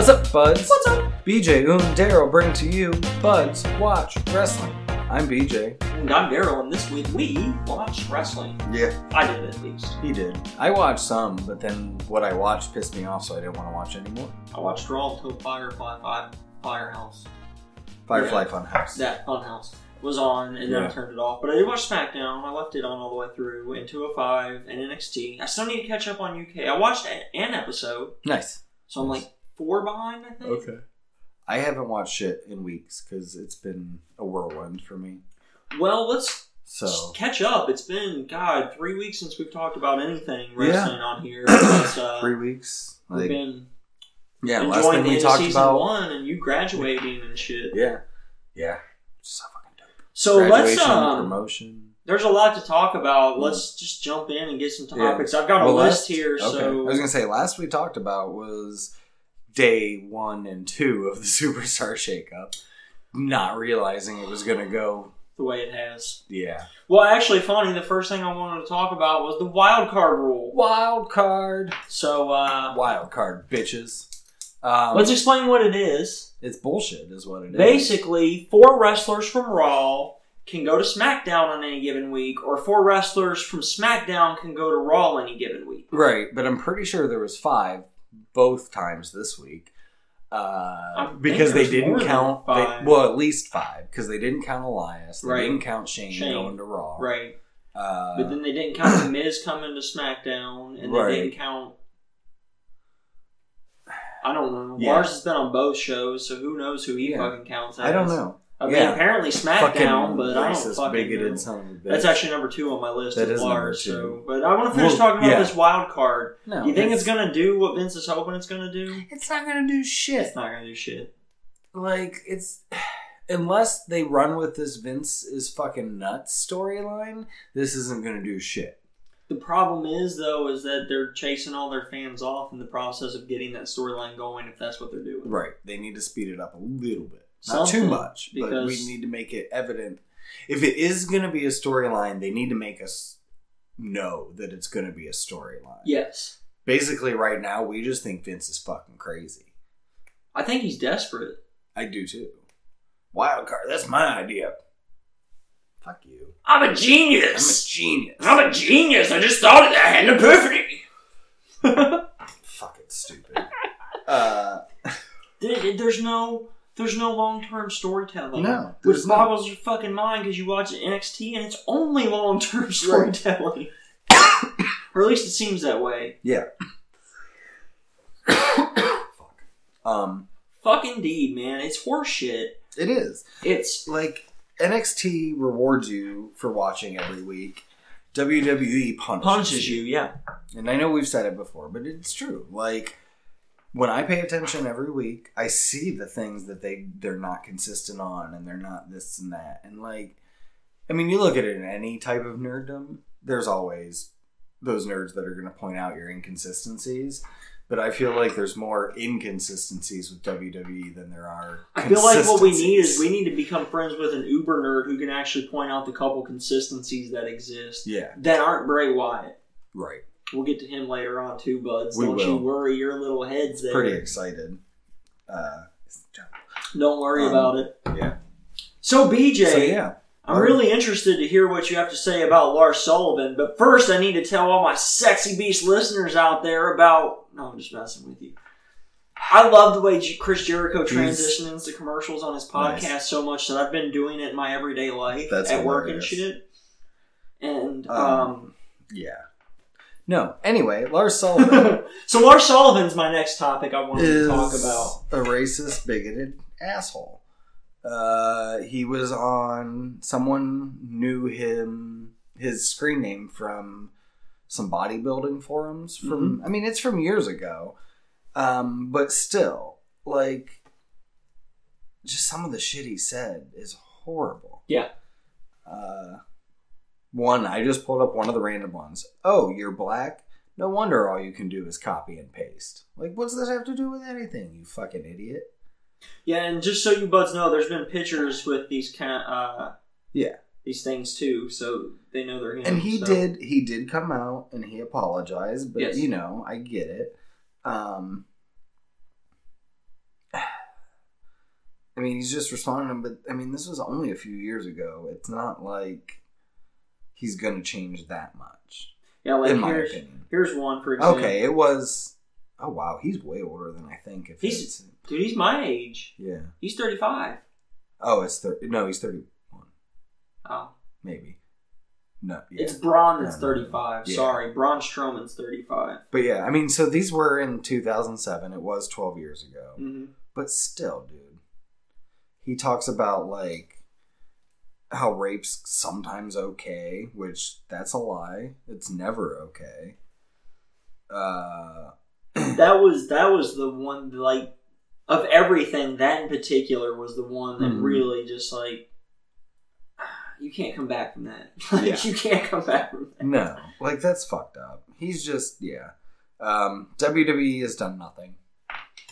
What's up, buds? What's up? BJ and Daryl bring to you Buds Watch Wrestling. I'm BJ. And I'm Daryl, and this week we watch wrestling. Yeah. I did at least. He did. I watched some, but then what I watched pissed me off, so I didn't want to watch anymore. I watched Raw until Firefly Five Firehouse. Firefly Yeah. Funhouse. That Funhouse was on, and then I Yeah. turned it off. But I did watch SmackDown. I left it on all the way through, and 205 and NXT. I still need to catch up on UK. I watched a- an episode, Nice. so I'm like four behind, I think. Okay. I haven't watched shit in weeks because it's been a whirlwind for me. Well, let's So catch up. It's been, God, three weeks since we've talked about anything Yeah. wrestling on here. Because, uh, three weeks. we've been yeah, last thing we talked season about. one and you graduating and shit. Yeah, yeah. So fucking dope. So let's Graduation, um, promotion. there's a lot to talk about. Let's just jump in and get some Yeah. topics. I've got a Well, list last- here, Okay. so I was gonna say last we talked about was day one and two of the Superstar Shakeup, not realizing it was gonna go. the way it has. Yeah. Well, actually, funny. The first thing I wanted to talk about was the wild card rule. Wild card. So uh, Wild card, bitches. Um, let's explain what it is. it's bullshit, is what it is. Basically, four wrestlers from Raw can go to SmackDown on any given week, or four wrestlers from SmackDown can go to Raw any given week. Right, but I'm pretty sure there was five both times this week. Uh, because they didn't count, they, well, at least five, because they didn't count Elias, they Right. didn't count Shane, Shane. going to Raw. Right. Uh, But then they didn't count the Miz coming to SmackDown, and they Right. didn't count. I don't know. Yeah. Lars has been on both shows, so who knows who he Yeah. fucking counts as. I don't know. I mean, Yeah. apparently SmackDown, but I don't fucking bigoted know. son of a bitch. That's actually number two on my list That of is number two. So, but I want to finish Well, talking about yeah. this wild card. no. You think it's gonna do what Vince is hoping it's gonna do? It's not gonna do shit. It's not gonna do shit. Like it's unless they run with this Vince is fucking nuts storyline. This isn't gonna do shit. The problem is though, is that they're chasing all their fans off in the process of getting that storyline going. If that's what they're doing, Right. They need to speed it up a little bit. Not too much, but we need to make it evident. If it is going to be a storyline, they need to make us know that it's going to be a storyline. Yes, Basically, right now, we just think Vince is fucking crazy. I think he's desperate. I do too. Wild card. That's my idea. Fuck you. I'm a genius. I'm a genius. I'm a genius. I just thought of that hand perfectly. fucking stupid. uh, There- There's no, there's no long term storytelling. No, which not. boggles your fucking mind because you watch NXT and it's only long term storytelling. or at least it seems that way. yeah. Fuck. Um, Fuck indeed, man. It's horseshit. it is. It's like NXT rewards you for watching every week. WWE punishes, punches you, yeah. And I know we've said it before, but it's true. Like when I pay attention every week, I see the things that they they're not consistent on and they're not this and that. And like I mean, you look at it in any type of nerddom, there's always those nerds that are going to point out your inconsistencies. But I feel like there's more inconsistencies with WWE than there are. I feel like what we need is we need to become friends with an Uber nerd who can actually point out the couple consistencies that exist Yeah, that aren't Bray Wyatt. right. We'll get to him later on too, buds. We Don't you worry your little heads there. Pretty excited. Uh, Don't worry Um, about it. yeah. So BJ, So yeah, I'm really interested to hear what you have to say about Lars Sullivan, but first I need to tell all my sexy beast listeners out there about. No, I'm just messing with you. I love the way Chris Jericho transitions to commercials on his podcast Nice. so much that I've been doing it in my everyday life That's at work and shit. And Um, um, yeah. No. Anyway, Lars Sullivan so Lars Sullivan's my next topic I wanted is to talk about. a racist, bigoted asshole. Uh, he was on. Someone knew him. His screen name from some bodybuilding forums. From Mm-hmm. I mean, it's from years ago. Um, but still, like, just some of the shit he said is horrible. Yeah. Uh, one, I just pulled up one of the random ones. Oh, you're black? No wonder all you can do is copy and paste. Like, what's this have to do with anything, you fucking idiot? Yeah, and just so you buds know, there's been pictures with these kind uh, Yeah. these things too, so they know they're him. And he so. did he did come out and he apologized, but Yes. you know, I get it. Um I mean, he's just responding, but I mean, this was only a few years ago. It's not like he's going to change that much, Yeah, like in my here's opinion. here's one for example. Okay, it was. Oh wow, he's way older than I think. If He's- Dude, he's my age. yeah. He's 35. Oh, it's thirty. No, he's thirty one. Oh, maybe. No, yeah. It's Braun that's No, no, no. 35. Yeah. Sorry, Braun Strowman's 35. but yeah, I mean, so these were in two thousand seven. It was twelve years ago. hmm But still, dude, he talks about like how rape's sometimes okay, which that's a lie. It's never okay. Uh, That was that was the one like of everything. That in particular was the one that Mhm. really just like you can't come back from that. Like Yeah. you can't come back from that. no, like that's fucked up. He's just yeah. Um, WWE has done nothing.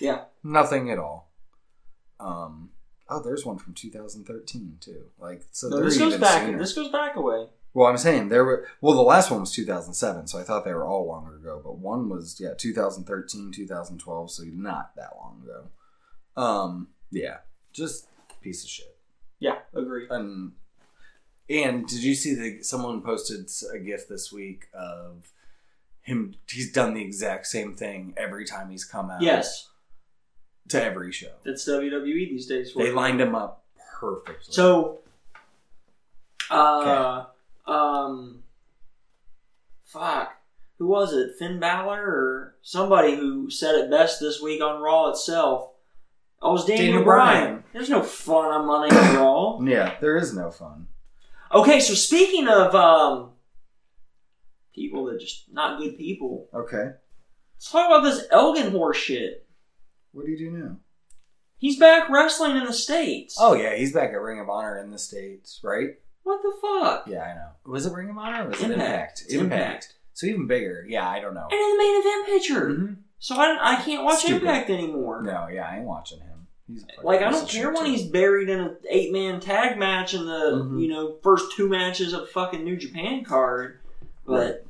Yeah. nothing at all. Um, oh, there's one from 2013 too. Like so, No, this goes back. sooner. This goes back away. Well, I'm saying there were. Well, the last one was 2007, so I thought they were all longer ago. But one was yeah 2013, 2012, so not that long ago. Um, yeah, just piece of shit. Yeah, agree. And and did you see the someone posted a gif this week of him? He's done the exact same thing every time he's come out. Yes, to every show. that's WWE these days. for They lined him up perfectly. So, uh, um, fuck, who was it? Finn Balor or somebody who said it best this week on Raw itself? Oh, it was Daniel, Daniel Bryan. Bryan. There's no fun on Monday Night Raw. yeah, there is no fun. Okay, so speaking of um, people that just not good people, Okay, let's talk about this Elgin horse shit. What do you do now? He's back wrestling in the states. Oh yeah, he's back at Ring of Honor in the states, right? what the fuck? Yeah, I know. Was it Ring of Honor or was it Impact. Impact? Impact. So even bigger. Yeah, I don't know. And in the main event picture. Mhm. So I, I can't watch Stupid. Impact anymore. No, yeah, I ain't watching him. He's Like I don't care when he's buried in an eight man tag match in the Mhm. you know first two matches of fucking New Japan card, but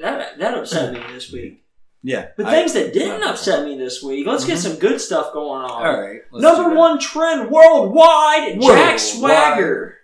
that that upset me this week. Yeah, But I- things that didn't not upset me this week, let's get Mhm. some good stuff going on. All right, Number one trend worldwide, Jack Worldwide. Swagger.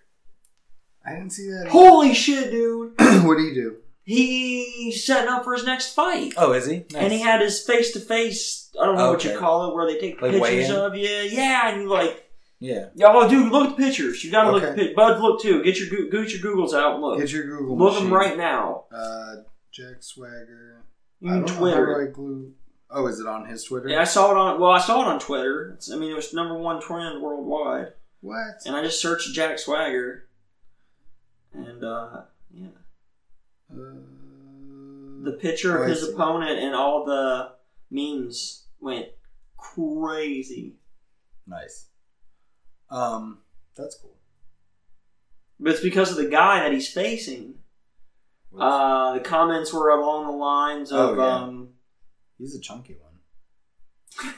I didn't see that. Holy shit, dude! what do you do? He's setting up for his next fight. Oh, is he? Nice. And he had his face to face, I don't know what you call it, where they take Like pictures of you. Yeah, and you like, yeah. oh, dude, look at the pictures. You gotta look at the pictures. Bud, look too. Get your, get your Googles out and look. Get your Google. Look machine. them right now. Uh, Jack Swagger. You I don't Twitter. Know how I glue? Oh, is it on his Twitter? Yeah, I saw it on. Well, I saw it on Twitter. It's, I mean, it was number one trend worldwide, What? and I just searched Jack Swagger, and uh, yeah, Uh, the picture Oh, of his opponent and all the memes went crazy. Nice. Um, that's cool. But it's because of the guy that he's facing. Uh, the comments were along the lines of, Oh, yeah. um, He's a chunky one.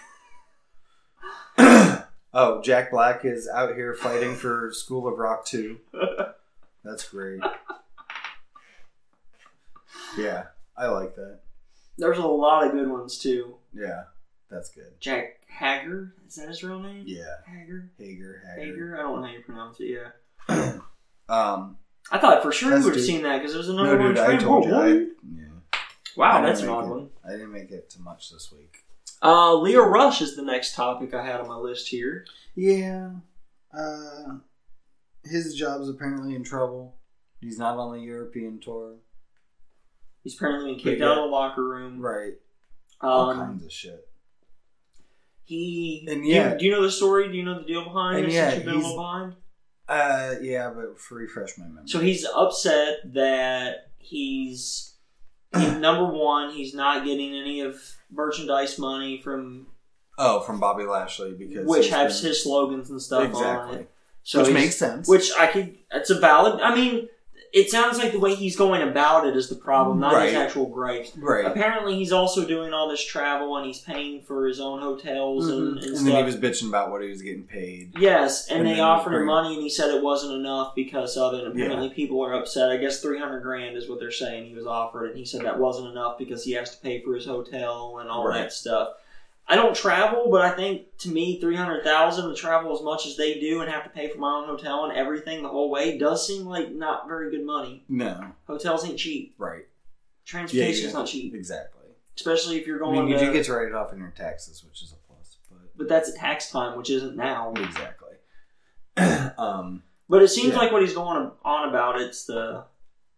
oh, Jack Black is out here fighting for School of Rock 2. That's great. Yeah, I like that. there's a lot of good ones too. Yeah, that's good. Jack Hager, is that his real name? Yeah, Hager? Hager, Hager. Hager? I don't know how you pronounce it, yeah. Um, I thought for sure you That's would have dude. seen that because it was a no, one dude, I told you. I, what? yeah, Wow, didn't that's an make odd it- one. I didn't make it to much this week. Uh, Lio Rush is the next topic I had on my list here. Yeah. Uh, his job's apparently in trouble. He's not on the European tour. He's apparently been kicked Yeah. out of the locker room. Right. All Um, kinds of shit. he And do you- yeah. do you, know the story? Do you know the deal behind And this? yeah, you've been a he's- little behind. Uh, yeah, but for refresh my memory. So he's upset that he's number one. He's not getting any of merchandise money from oh, from Bobby Lashley because which has been- his slogans and stuff on it. So which makes sense. Which I could. It's a valid. I mean, it sounds like the way he's going about it is the problem, not his actual gripes. right. Apparently, he's also doing all this travel and he's paying for his own hotels and, Mhm. and, And stuff. then he was bitching about what he was getting paid. Yes, and, And they offered him money, and he said it wasn't enough because of it. And Yeah. apparently, people are upset. I guess three hundred grand is what they're saying he was offered, and he said that wasn't enough because he has to pay for his hotel and all Right. that stuff. I don't travel, but I think to me, three hundred thousand to travel as much as they do and have to pay for my own hotel and everything the whole way does seem like not very good money. No, Hotels ain't cheap. right. Transportation's yeah. not cheap, Exactly. especially if you're I going. mean, you to, do get to write it off in your taxes, which is a plus. But but that's at tax time, which isn't now. exactly. um, But it seems Yeah. like what he's going on about it's the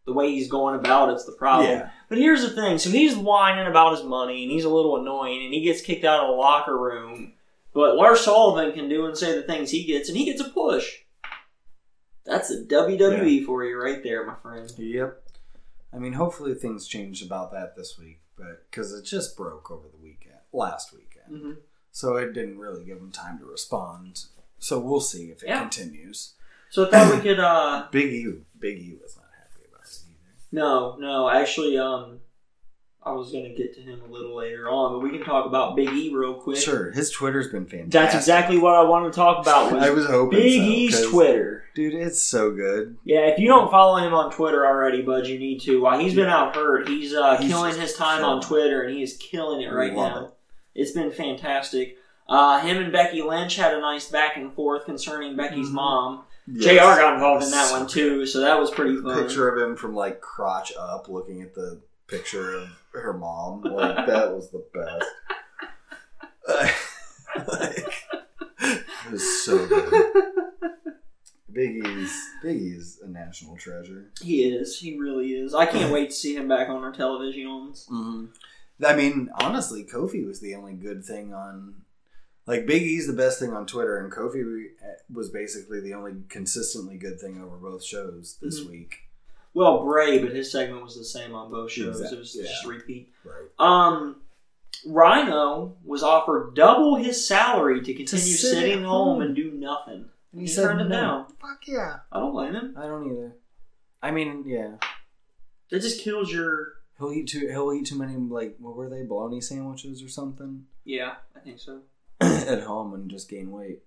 the way he's going about it's the problem. yeah, But here's the thing: so he's whining about his money, and he's a little annoying, and he gets kicked out of the locker room. But Lars Sullivan can do and say the things he gets, and he gets a push. That's the WWE for you right there, my friend. Yep. I mean, hopefully things change about that this week, but because it just broke over the weekend, last weekend, hmm so it didn't really give them time to respond. So we'll see if it Yeah. continues. So I thought we could. uh Big E, Big E was not happy about it either. No, no, actually, um, I was gonna get to him a little later on, but we can talk about Big E real quick. Sure, his Twitter's been fantastic. That's exactly what I wanted to talk about. Was I was hoping Big so, E's Twitter. dude. It's so good. Yeah, if you don't follow him on Twitter already, bud, you need to. While he's been out hurt, he's uh, He's killing his time killing on. Twitter, and he is killing it right now. it. It's been fantastic. Uh, him and Becky Lynch had a nice back and forth concerning Becky's Mhm. mom. Yes. JR got involved in that one too, so that was pretty fun. picture of him from like crotch up, looking at the picture of her mom. Like that was the best. like, it was so good. Biggie's Biggie's a national treasure. He is. He really is. I can't wait to see him back on our televisions. Mm-hmm. I mean, honestly, Kofi was the only good thing on. Like Big E's the best thing on Twitter, and Kofi was basically the only consistently good thing over both shows this Mhm. week. Well, Bray, but his segment was the same on both shows. Exact- It was yeah. just a repeat. Right. Um, Rhyno was offered double his salary to continue sit sitting home home. and do nothing. And He turned it down. Fuck yeah. I don't blame him. I don't either. I mean, yeah. That just kills your. He'll eat too. He'll eat too many like what were they bologna sandwiches or something Yeah, I think so. at home and just gain weight.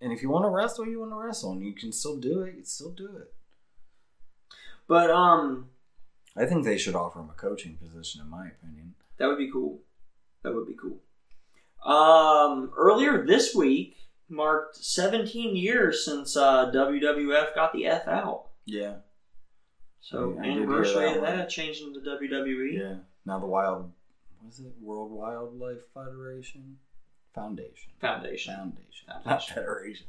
And if you want to wrestle, you want to wrestle, and you can still do it. You still do it. But um, I think they should offer him a coaching position, in my opinion. that would be cool. That would be cool. Um, earlier this week marked 17 years since uh, WWF got the F out. Yeah. So I- did anniversary that of that, changing to WWE. Yeah. Now the wild, what is it? World Wildlife Federation Foundation. Foundation. Foundation, not Foundation. federation.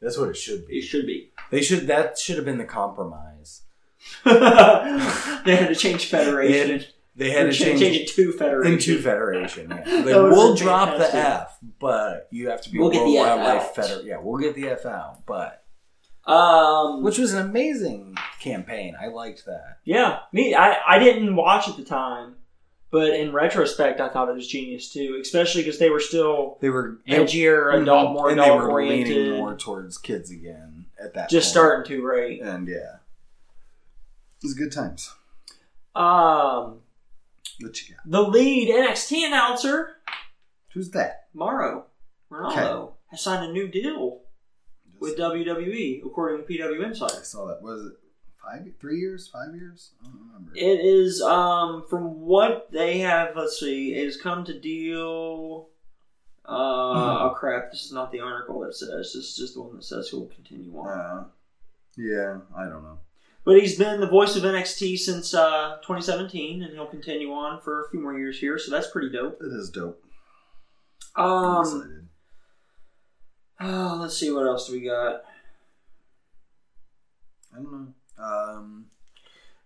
That's what it should be. It should be. They should. That should have been the compromise. they had to change federation. They had to change, it to federation. into federation. Yeah. Like, we'll drop the. F, but you have to be We'll a get the Wildlife out. Federation. Yeah, we'll get the F out, but Um, which was an amazing campaign. I liked that. yeah, me. I I didn't watch at the time, but in retrospect, I thought it was genius too. Especially because they were still They were they, edgier, adult, more and they adult were leaning more towards kids again at that. just point. starting to right. and yeah, it was good times. Um, What you got? the lead NXT announcer Who's that? Mauro Ranallo has signed a new deal with WWE, according to PW Insider. I saw that. Was it five, three years, five years? I don't remember. It is um from what they have. Let's see, it has come to deal. Uh, Mhm. oh crap! This is not the article that says. This is just the one that says he'll continue on. Uh, yeah, I don't know. But he's been the voice of NXT since uh, 2017, and he'll continue on for a few more years here. So that's pretty dope. It is dope. Um, oh, let's see what else do we got. I don't know. Um,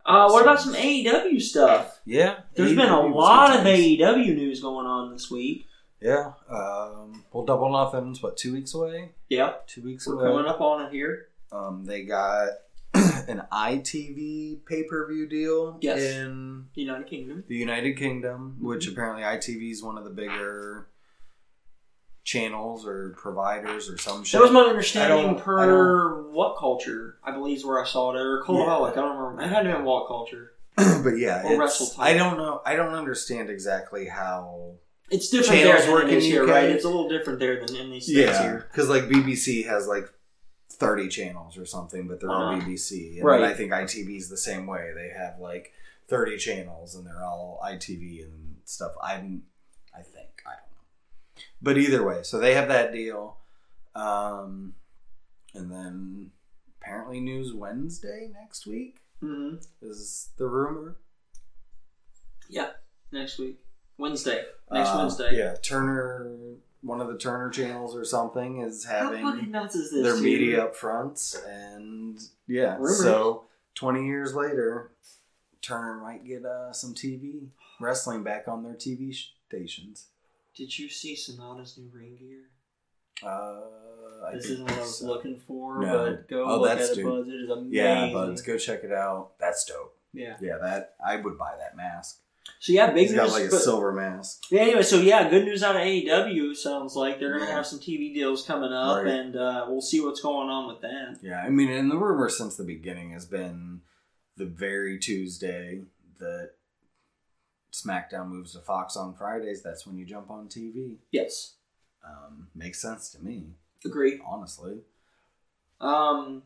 Uh, what about some AEW stuff? yeah, There's been a lot of. AEW news going on this week. Yeah. Um, well, Double Nothing's what two weeks away? Yeah, Two weeks we're away. coming up on it here. Um, they got an ITV pay per view deal Yes. in the United Kingdom. the United Kingdom, Mm-hmm. which apparently ITV is one of the bigger channels or providers or some shit. That was my understanding per WhatCulture? I believe is where I saw it. Or Cultaholic. Yeah. I don't remember. It had to be WhatCulture. but yeah, Or Wrestle Time. I don't know. I don't understand exactly how. It's different there than work in here, UK. right? It's a little different there than in these states Yeah, here. because like BBC has like thirty channels or something, but they're all Uh-huh. BBC, and Right. I think ITV is the same way. They have like thirty channels, and they're all ITV and stuff. I'm, I think I. But either way, so they have that deal. Um, and then apparently News Wednesday next week Mm-hmm. is the rumor. Yeah, next week, Wednesday. Next Uh, Wednesday. Yeah, Turner, one of the Turner channels or something is having nuts is this? their dude? media up fronts. And yeah, Rumors. so 20 years later, Turner might get uh, some TV wrestling back on their TV stations. Did you see Sonata's new ring gear? Uh, I This isn't what I was so. looking for, No. but go Oh, look that's at it. Buds. It is amazing. Yeah, buds, go check it out. That's dope. Yeah. Yeah, that I would buy that mask. So yeah, big He's news. got like a but- silver mask. yeah, anyway, so yeah, good news out of AEW. Sounds like they're gonna Yeah. have some TV deals coming up, Right. and uh, we'll see what's going on with that. Yeah, I mean, and the rumor since the beginning has been the very Tuesday that SmackDown moves to Fox on Fridays. That's when you jump on TV. Yes, Um, makes sense to me, agree. honestly. Um,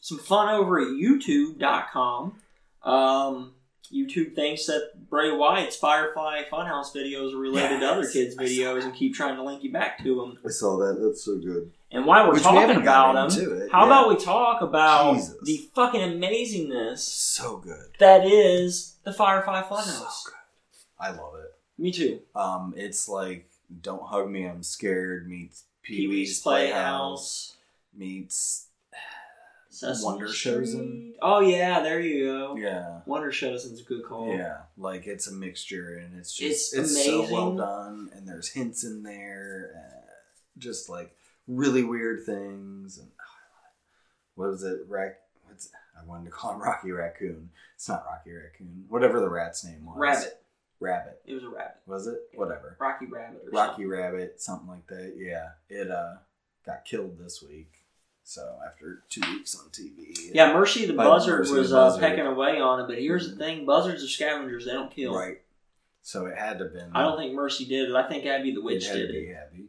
some fun over at YouTube.com. Um, YouTube thinks that Bray Wyatt's Firefly Funhouse videos are related to other kids' videos and keep trying to link you back to them. I saw that. That's so good. And while we're Which we talking haven't about them, how yeah. about we talk about Jesus. the fucking amazingness So good. that is the Firefly So Funhouse? good. I love it. Me too. Um, it's like Don't Hug Me, I'm Scared meets Pee Wee's Playhouse meets Sesame Wonder. Showzen. Oh yeah, there you go. yeah. Wonder Showzen's a good call. Yeah, like it's a mixture, and it's just It's it's, so well done, and there's hints in there, just like really weird things. And what was it? Rac? What's I wanted to call him Rocky Raccoon. It's not Rocky Raccoon. Whatever the rat's name was. Rabbit. Rabbit. It was a rabbit. Was it? Whatever. Rocky Rabbit or Rocky something. Rabbit, something like that. Yeah, it uh got killed this week. So after two weeks on TV. Yeah, Mercy the Buzzard Mercy the was uh, pecking away on it, but here's the thing: buzzards are scavengers; they don't kill. Right. So it had to have been. I don't think Mercy did it. I think Abby the Witch it did it. be.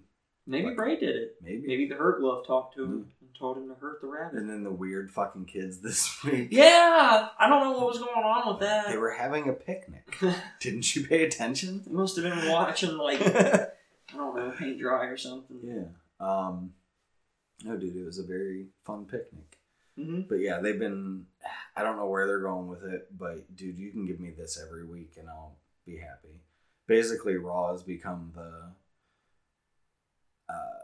Maybe Like- Bray did it. Maybe. Maybe the Hurt Glove talked to him Mm. And told him to hurt the rabbit. And then the weird fucking kids this week. Yeah, I don't know what was going on with that. They were having a picnic. Didn't you pay attention? They must have been watching like I don't know, paint dry or something. yeah. Um. No, dude, it was a very fun picnic. hmm But yeah, they've been. I don't know where they're going with it, but dude, you can give me this every week and I'll be happy. Basically, Raw has become the uh,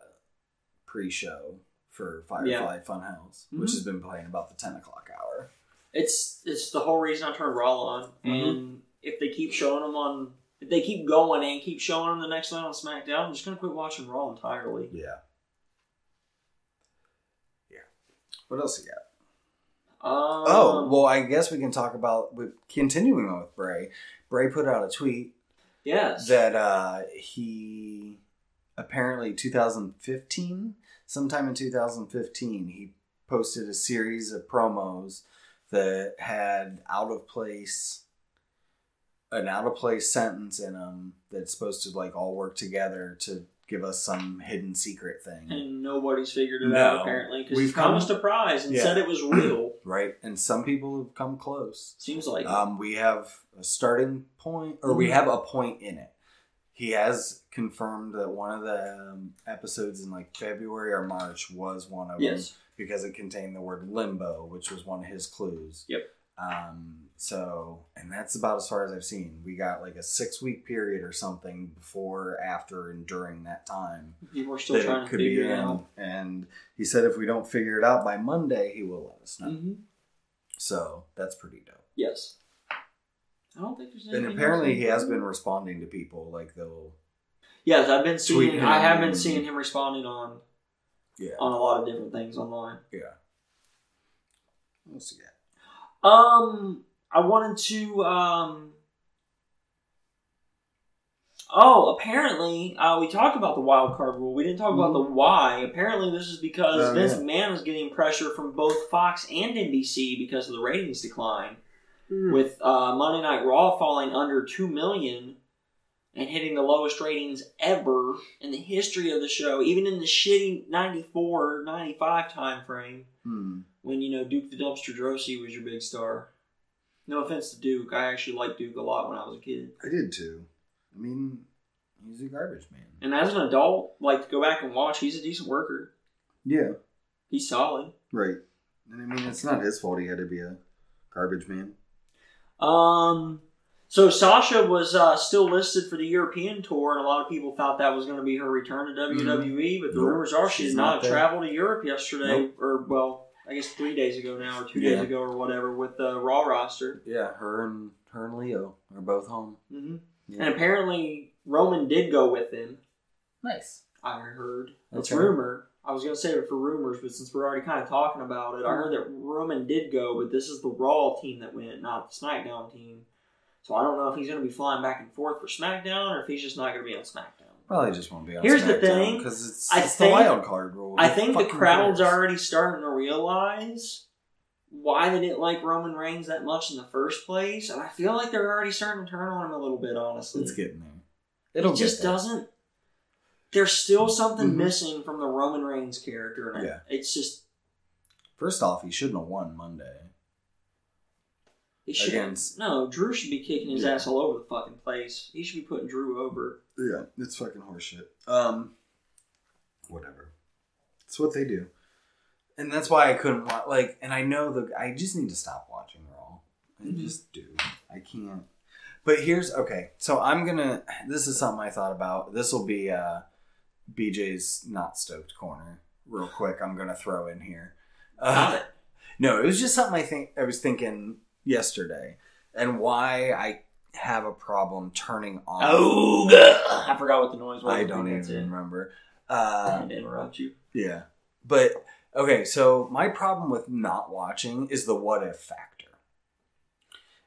pre-show for Firefly Funhouse, which Mhm. has been playing about the ten o'clock hour. It's it's the whole reason I turned Raw on, Mhm. and if they keep showing them on, if they keep going and keep showing them the next night on SmackDown, I'm just gonna quit watching Raw entirely. Yeah. Yeah. What else you got? Um, Oh, well, I guess we can talk about with continuing on with Bray. Bray put out a tweet yes, that uh, he apparently 2015, sometime in 2015, he posted a series of promos that had out of place an out of place sentence in them that's supposed to like all work together to give us some hidden secret thing. and nobody's figured it No. out apparently because he We've promised come- a prize and Yeah. said it was real. right? And some people have come close. Seems like Um, we have a starting point, or we Mhm. have a point in it. He has confirmed that one of the um, episodes in like February or March was one of them because it contained the word limbo, which was one of his clues. Yep. Um, so, and that's about as far as I've seen. We got like a six week period or something before, after, and during that time people are still trying to figure it in. out. And he said if we don't figure it out by Monday, he will let us know. hmm So that's pretty dope. Yes, I don't think there's. And apparently he has been responding to people like they'll Yes, I've been seeing. I have been and- seeing him responding on yeah on a lot of different things online. yeah. What else you got? Um, I wanted to. Um, oh, apparently, uh, we talked about the wild card rule. We didn't talk about the why. Apparently, this is because Mm-hmm. Oh, Vince yeah. McMahon is getting pressure from both Fox and NBC because of the ratings decline. Hmm. With uh, Monday Night Raw falling under two million and hitting the lowest ratings ever in the history of the show, even in the shitty 94, 95 time frame Hmm. when you know Duke the Dumpster Droese was your big star. No offense to Duke, I actually liked Duke a lot when I was a kid. I did too. I mean, He's a garbage man. And as an adult, like to go back and watch, he's a decent worker. Yeah, He's solid. right. And I mean, it's not his fault he had to be a garbage man. Um, so Sasha was uh, still listed for the European tour, and a lot of people thought that was going to be her return to WWE. But the Nope, rumors are she she's did not not travel to Europe yesterday, Nope. or well, I guess three days ago now, or two Yeah. days ago, or whatever, with the Raw roster. Yeah, her and her and Lio are both home. hmm Yeah. And apparently Roman did go with them. Nice. I heard. It's Okay. rumor. I was going to save it for rumors, but since we're already kind of talking about it, I heard that Roman did go, but this is the Raw team that went, not the SmackDown team. So I don't know if he's going to be flying back and forth for SmackDown or if he's just not going to be on SmackDown. Probably just won't be on. SmackDown. Here's the thing. because it's, I it's think- the wild card rule. I think the crowd's cares? already starting to realize why they didn't like Roman Reigns that much in the first place, and I feel like they're already starting to turn on him a little bit, honestly. It's getting there. It'll it just doesn't. There's still something Mhm. missing from the Roman Reigns character, and Yeah. it's just First off, he shouldn't have won Monday. he should. Against- No, Drew should be kicking his Yeah. ass all over the fucking place. He should be putting Drew over. Yeah, it's fucking horseshit. Um, whatever. It's what they do, and that's why I couldn't watch. Like, and I know the. I just need to stop watching Raw. I Mhm. just do. I can't. But here's okay. So I'm gonna. This is something I thought about. This will be uh, BJ's not stoked corner. Real quick, I'm gonna throw in here. Uh, it. no, it was just something I think I was thinking yesterday, and why I have a problem turning on. Oh. I forgot what the noise was. I don't even it. remember. Uh, interrupt you. yeah, but okay. So my problem with not watching is the what if factor.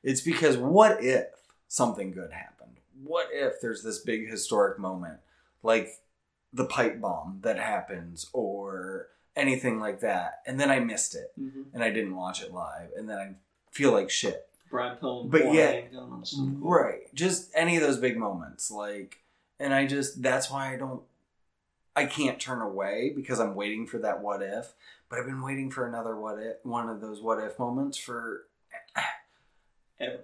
It's because what if something good happened? What if there's this big historic moment, like the pipe bomb that happens, or anything like that, and then I missed it Mm-hmm. and I didn't watch it live, and then I feel like shit. Brian Pillman. But boy, yet- ain't going on the Stone Cold. Right. Just any of those big moments. Like, and I just, that's why I don't, I can't turn away because I'm waiting for that what if. But I've been waiting for another what if, one of those what if moments for, Ever.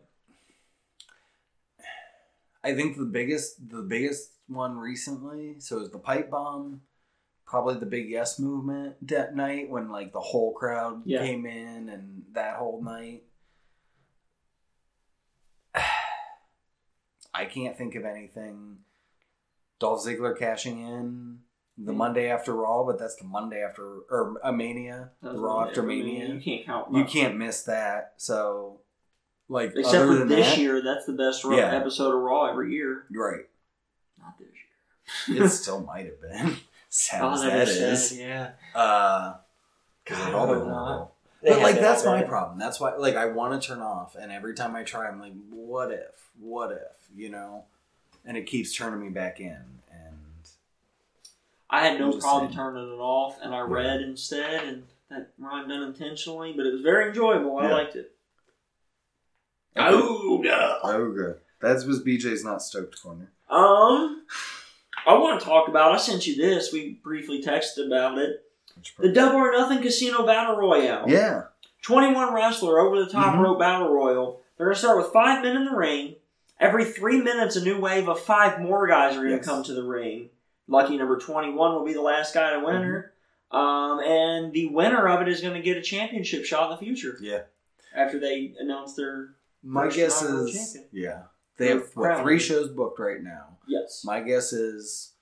I think the biggest, the biggest one recently. So it was the pipe bomb, probably the big yes movement that night when like the whole crowd Yeah. came in and that whole night. I can't think of anything. Dolph Ziggler cashing in the Hmm. Monday after Raw, but that's the Monday after or a Mania, the Raw after Mania. You can't count. You can't miss that. So, like, Except other for than this that, year, that's the best Raw Yeah. episode of Raw every year. right? Not this year. It still might have been. Sad Oh, as never that said, is. Yeah. Uh, because God, they've all I been hope not. horrible. But like that's my bad. problem. That's why like I want to turn off, and every time I try, I'm like, what if? What if? You know? And it keeps turning me back in, and I had no problem turning it off, and I Yeah. read instead, and that rhymed unintentionally, but it was very enjoyable. I Yeah. liked it. Oh, oh good. That was BJ's not stoked corner. Um, I want to talk about. I sent you this. We briefly texted about it. The Double or Nothing Casino Battle Royale. yeah, 21 wrestler over the top Mhm. rope battle royal. They're going to start with five men in the ring. Every three minutes, a new wave of five more guys are going to Yes. come to the ring. Lucky number 21 will be the last guy to winner. Mm-hmm. Um, and the winner of it is going to get a championship shot in the future yeah. after they announce their. My First guess inaugural is champion. yeah. They have what three shows booked right now. Yes. My guess is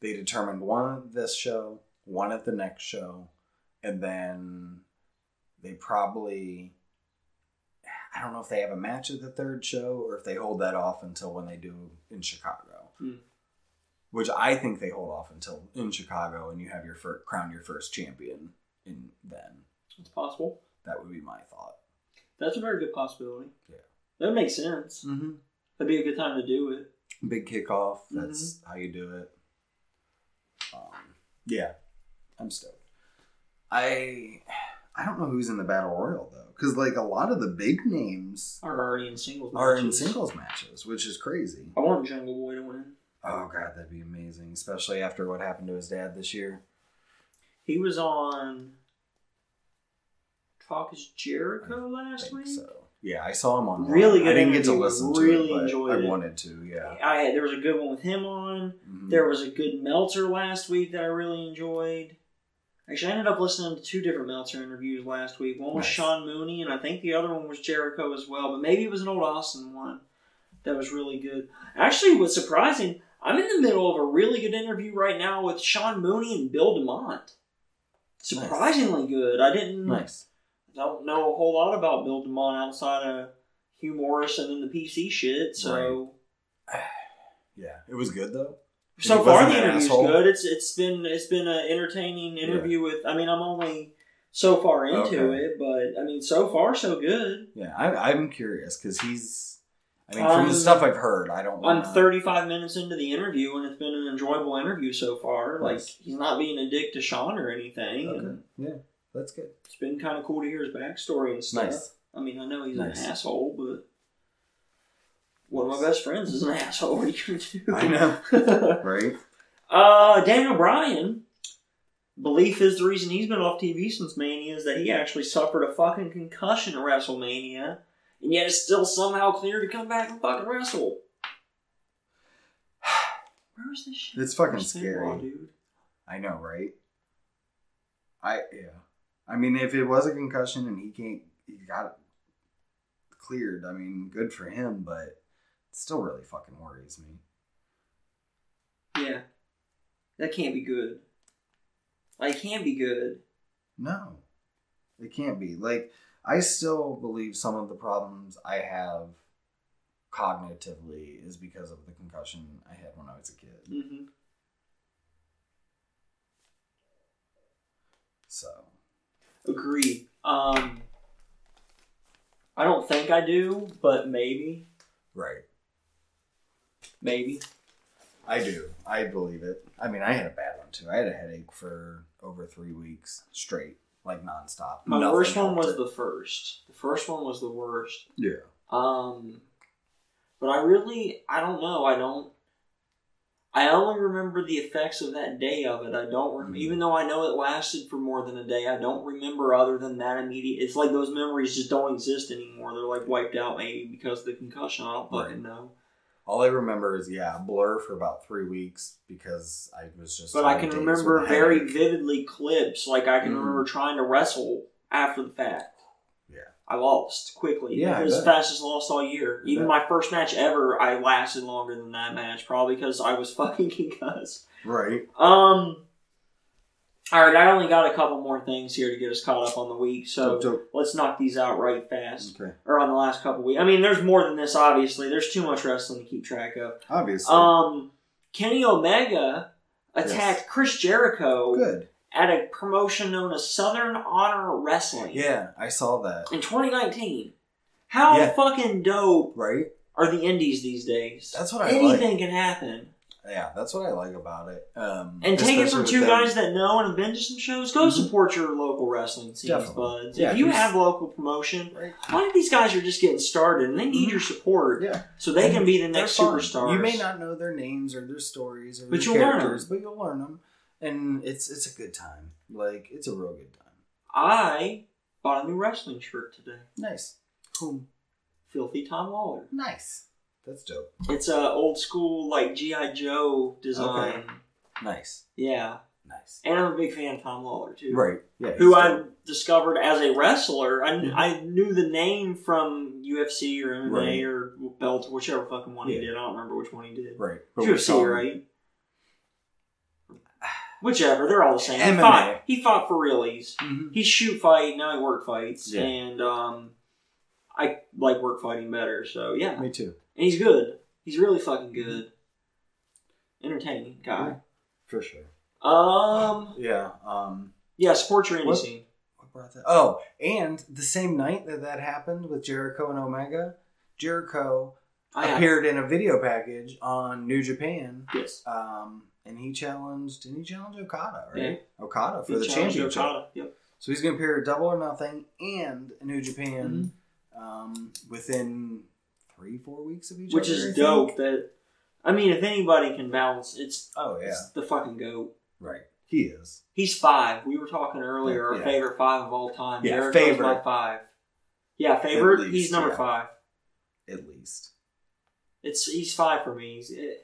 they determined one at this show, one at the next show, and then they probably I don't know if they have a match at the third show or if they hold that off until when they do in Chicago. Hmm. Which I think they hold off until in Chicago and you have your fir- crown your first champion in then. It's possible. That would be my thought. That's a very good possibility. Yeah. That makes sense. Mm-hmm. That'd be a good time to do it. Big kickoff. Mm-hmm. That's how you do it. Um, yeah, I'm stoked. I I don't know who's in the battle royal though, because like a lot of the big names Are already in singles. are in matches. singles matches, which is crazy. I want Jungle Boy to win. Oh god, that'd be amazing, especially after what happened to his dad this year. He was on Talk is Jericho last week. so. Yeah, I saw him on. Really good I didn't get to listen Really to it, enjoyed I it. wanted to. Yeah. I had, there was a good one with him on. Mhm. There was a good Meltzer last week that I really enjoyed. Actually, I ended up listening to two different Meltzer interviews last week. One was Nice. Sean Mooney, and I think the other one was Jericho as well. But maybe it was an old Austin one that was really good. Actually, what's surprising, I'm in the middle of a really good interview right now with Sean Mooney and Bill DeMott. Surprisingly good. I didn't Nice. Don't know a whole lot about Bill DeMott outside of Hugh Morris and then the PC shit. So. Yeah, it was good though. So far, the interview's asshole? good. It's it's been it's been an entertaining interview with. I mean, I'm only so far into Okay. it, but I mean, so far so good. Yeah, I, I'm curious because he's. I mean, from Um, the stuff I've heard, I don't. I'm 35 minutes into the interview, and it's been an enjoyable interview so far. Like he's not being a dick to Sean or anything, Okay. and Yeah, that's good. it's been kind of cool to hear his backstory and stuff. Nice. I mean, I know he's Nice. an asshole, but one of my best friends is an asshole. What are you gonna do? I know. Right. Uh, Daniel Bryan, belief is the reason he's been off TV since Mania is that he actually suffered a fucking concussion at WrestleMania, and yet is still somehow clear to come back and fucking wrestle. Where is this shit? It's fucking Where's scary. Dude. I know, right? I yeah. I mean, if it was a concussion and he can't, he got cleared. I mean, good for him, but it still really fucking worries me. Yeah, that can't be good. Like, it can't be good. No, it can't be. Like, I still believe some of the problems I have cognitively is because of the concussion I had when I was a kid. hmm So, Agreed. Um, I don't think I do, but maybe, right. maybe. I do. I believe it. I mean, I had a bad one too. I had a headache for over three weeks straight, like nonstop. My Nothing worst one helped was it. the first. The first one was the worst. yeah. Um, but I really, I don't know. I don't. I only remember the effects of that day of it. I don't, rem- Mhm. even though I know it lasted for more than a day. I don't remember other than that immediate. It's like those memories just don't exist anymore. They're like wiped out maybe because of the concussion. I don't fucking know. All I remember is yeah, blur for about three weeks because I was just. But I can remember very vividly clips. Like I can Mhm. remember trying to wrestle after the fact. I lost quickly. Yeah, it was the fastest loss all year. Even my first match ever, I lasted longer than that match, probably because I was fucking concussed. Right. Um. All right, I only got a couple more things here to get us caught up on the week, so Dope, dope. let's knock these out right fast. Okay. Or on the last couple weeks. I mean, there's more than this. Obviously, there's too much wrestling to keep track of. Obviously. Um, Kenny Omega attacked Yes. Chris Jericho Good. At a promotion known as Southern Honor Wrestling Yeah, I saw that. in 2019. How Yeah. fucking dope Right. are the indies these days? That's what I Anything can happen. Yeah, that's what I like about it. Um, And take it from two them. guys that know and have been to some shows. Go Mhm. support your local wrestling scenes, Definitely. buds. Yeah, if you have local promotion, Right. a lot of these guys are just getting started and they need Mhm. your support Yeah. so they And can be the next superstars. You may not know their names or their stories or But their you'll learn characters, but you'll learn them, and it's it's a good time. Like it's a real good time. I bought a new wrestling shirt today. Nice. Cool. Filthy Tom Lawlor. Nice. That's dope. It's a old school like GI Joe design. Nice. Yeah, Nice. and I'm a big fan of Tom Lawlor too. Right. Yeah. Who I dope. discovered as a wrestler. I, Mhm. I knew the name from UFC or MMA Right. or Belt, whichever fucking one he did. I don't remember which one he did. Right. But UFC, right? Whichever, they're all the same. He MMA. fought, he fought for realies. Mhm. He shoot fight, now he work fights. Yeah. And um, I like work fighting better, so yeah. Me too. And he's good. He's really fucking good. Entertaining guy. For sure. Um, Yeah. Um. yeah, support your indie What? scene. What brought that? Oh, and the same night that that happened with Jericho and Omega, Jericho I have- appeared in a video package on New Japan. Yes. Um, and he challenged. Didn't he challenge Okada? Yeah. Right. Okada for He the challenged championship. Okada. Yep. So he's going to appear at Double or Nothing and New Japan Mm-hmm. um, within three, four weeks of each Which other. Which is think. dope. That I mean, if anybody can balance, it's, Oh yeah, it's the fucking goat. right. He is. He's five. We were talking earlier. Our Yeah. favorite five of all time. Yeah, Jericho's favorite. my five. Yeah, favorite. least, he's number yeah. five. At least. It's he's five for me. He's, eh.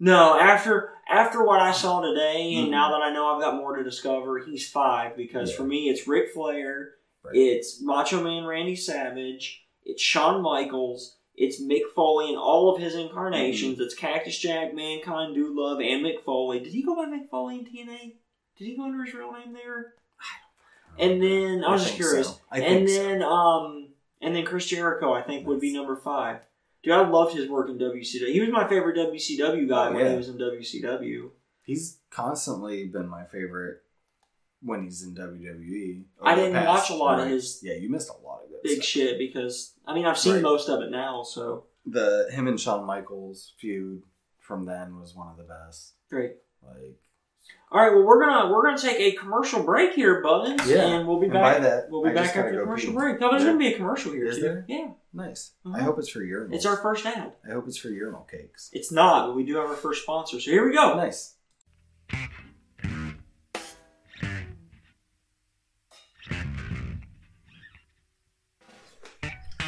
No, after after what I saw today, and Mhm. now that I know I've got more to discover, he's five because Yeah. for me it's Ric Flair, Right. it's Macho Man Randy Savage, it's Shawn Michaels, it's Mick Foley in all of his incarnations. Mm-hmm. It's Cactus Jack, Mankind, Dude Love, and Mick Foley. Did he go by Mick Foley in TNA? Did he go under his real name there? And then I was just curious. so. I and think so. then um and then Chris Jericho I think would be number five. Dude, I loved his work in WCW. He was my favorite WCW guy Oh, when he was in WCW. He's constantly been my favorite when he's in WWE. I didn't past- watch a lot of his Yeah, you missed a lot of good big stuff. shit because I mean I've seen Right. most of it now, so The him and Shawn Michaels feud from then was one of the best. great. Like All right, well we're gonna we're gonna take a commercial break here, Buttons, Yeah, and we'll be and back. by that, we'll be I back after the commercial pee. break. No, there's Yeah. gonna be a commercial here Is too. there? Yeah, nice. Uh-huh. I hope it's for urinal. it's our first ad. I hope it's for urinal cakes. It's not, but we do have our first sponsor. So here we go. Nice.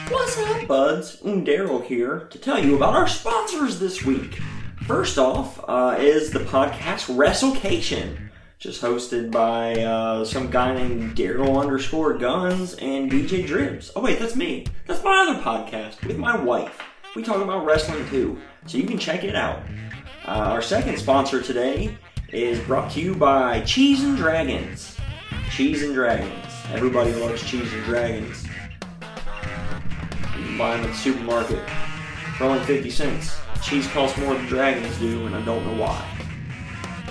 What's up, buds? Daryl here to tell you about our sponsors this week. First off uh, is the podcast WrestleCation, just hosted by uh, some guy named Daryl underscore Guns and DJ Dribs. Oh wait, that's me. That's my other podcast with my wife. We talk about wrestling too, so you can check it out. Uh, our second sponsor today is brought to you by Cheese and Dragons. Cheese and Dragons. Everybody loves Cheese and Dragons. You can buy them at the supermarket for only 50 cents. Cheese costs more than dragons do, and I don't know why.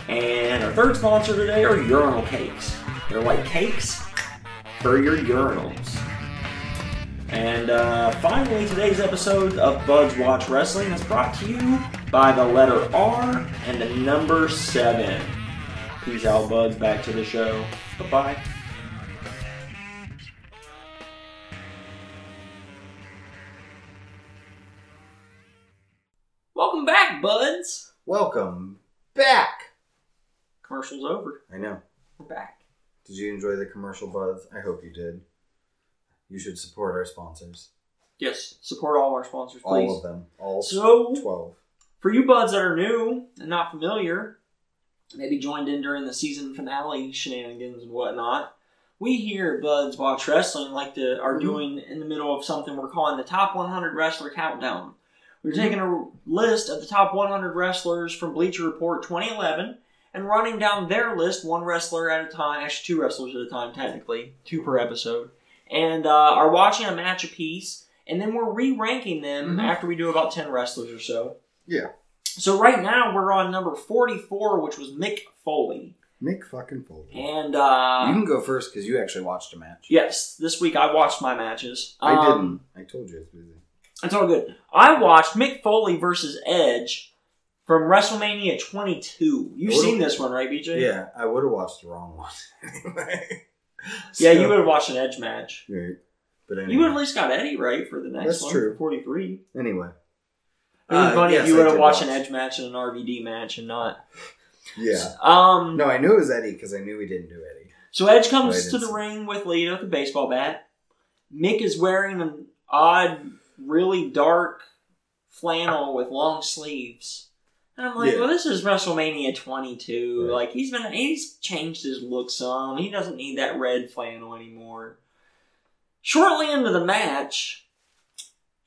And our third sponsor today are urinal cakes. They're like cakes for your urinals. And uh, finally, today's episode of Buds Watch Wrestling is brought to you by the letter R and the number 7. Peace out, Buds. Back to the show. Bye bye. Welcome back. Commercial's over. I know. We're back. Did you enjoy the commercial buzz? I hope you did. You should support our sponsors. Yes, support all our sponsors, please. All of them. All So, 12. for you buds that are new and not familiar, maybe joined in during the season finale shenanigans and whatnot, we here at Buds Watch Wrestling like to are Mhm. doing in the middle of something we're calling the Top 100 Wrestler Countdown. We're taking a list of the top 100 wrestlers from Bleacher Report 2011 and running down their list one wrestler at a time, actually two wrestlers at a time, technically, two per episode, and uh, are watching a match apiece, and then we're re-ranking them Mhm. after we do about 10 wrestlers or so. Yeah. So right now we're on number 44, which was Mick Foley. Mick fucking Foley. And, you uh, can go first because you actually watched a match. yes, this week I watched my matches. I Um, didn't. I told you I was busy. It's all good. I watched Mick Foley versus Edge from WrestleMania 22. You've seen this one, right, BJ? Yeah, I would have watched the wrong one anyway. Yeah, So- you would have watched an Edge match. Right. But anyway. You would have at least got Eddie right for the next one. That's one. true. 43. Anyway. It would be Uh, funny yes, if you would have watched an. Edge match and an RVD match and not. Yeah. Um. No, I knew it was Eddie because I knew we didn't do Eddie. So Edge comes to the ring with Lita with a baseball bat. Mick is wearing an odd, really dark flannel with long sleeves. And I'm like, Yeah. well, this is WrestleMania 22. Right. Like he's been he's changed his look some. He doesn't need that red flannel anymore. Shortly into the match,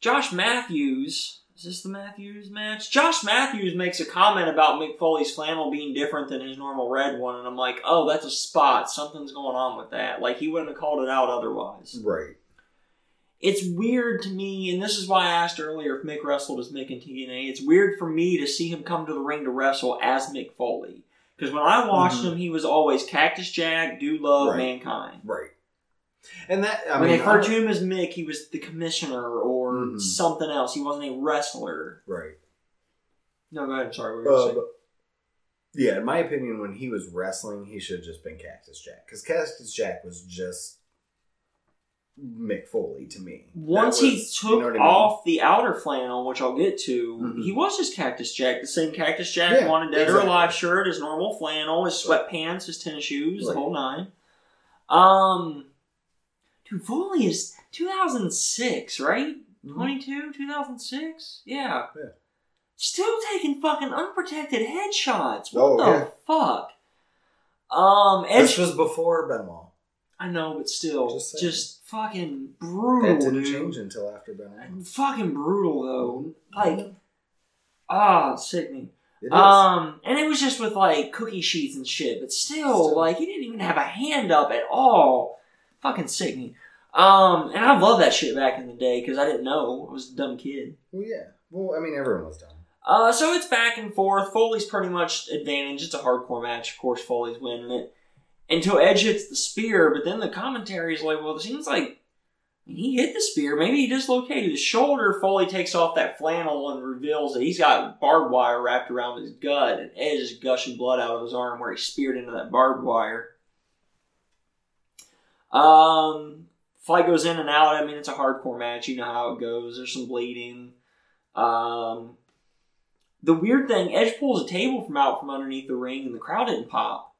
Josh Matthews. Is this the Matthews match? Josh Matthews makes a comment about Mick Foley's flannel being different than his normal red one, and I'm like, oh, that's a spot. Something's going on with that. Like, he wouldn't have called it out otherwise. Right. It's weird to me, and this is why I asked earlier if Mick wrestled as Mick in TNA. It's weird for me to see him come to the ring to wrestle as Mick Foley. Because when I watched Mhm. him, he was always Cactus Jack, Dude Love, Right. Mankind. Right. And that I when mean they referred to him as Mick, he was the commissioner or Mhm. something else. He wasn't a wrestler. Right. No, go ahead. I'm sorry. What were you Uh, but- yeah, in my opinion, when he was wrestling, he should have just been Cactus Jack because Cactus Jack was just Mick Foley to me. Once he took you know I mean? off the outer flannel, which I'll get to, Mhm. he was just Cactus Jack, the same Cactus Jack Yeah, wanted dead or exactly. alive shirt, his normal flannel, his sweatpants, his tennis shoes, the whole nine. Um, dude, Foley is 2006, right? Mhm. 22, 2006? Yeah. Yeah. Still taking fucking unprotected headshots. What Oh, the yeah. fuck? Um, Edge. This was before Benoit. I know, but still, Just just. Fucking brutal, That didn't dude. change until after Benoit. Fucking brutal though. Mhm. Like, ah, sickening. It is. Um, and it was just with like cookie sheets and shit, but still, Still. like he didn't even have a hand up at all. Fucking sickening. Um, and I love that shit back in the day because I didn't know I was a dumb kid. well, yeah. Well, I mean, everyone was dumb. Uh, so it's back and forth. Foley's pretty much advantage. It's a hardcore match. Of course, Foley's winning it until Edge hits the spear. But then the commentary is like, well, it seems like he hit the spear. Maybe he dislocated his shoulder. Foley takes off that flannel and reveals that he's got barbed wire wrapped around his gut, and Edge is gushing blood out of his arm where he speared into that barbed wire. Um, fight goes in and out. I mean, it's a hardcore match. You know how it goes. There's some bleeding. Um, the weird thing, Edge pulls a table from out from underneath the ring, and the crowd didn't pop.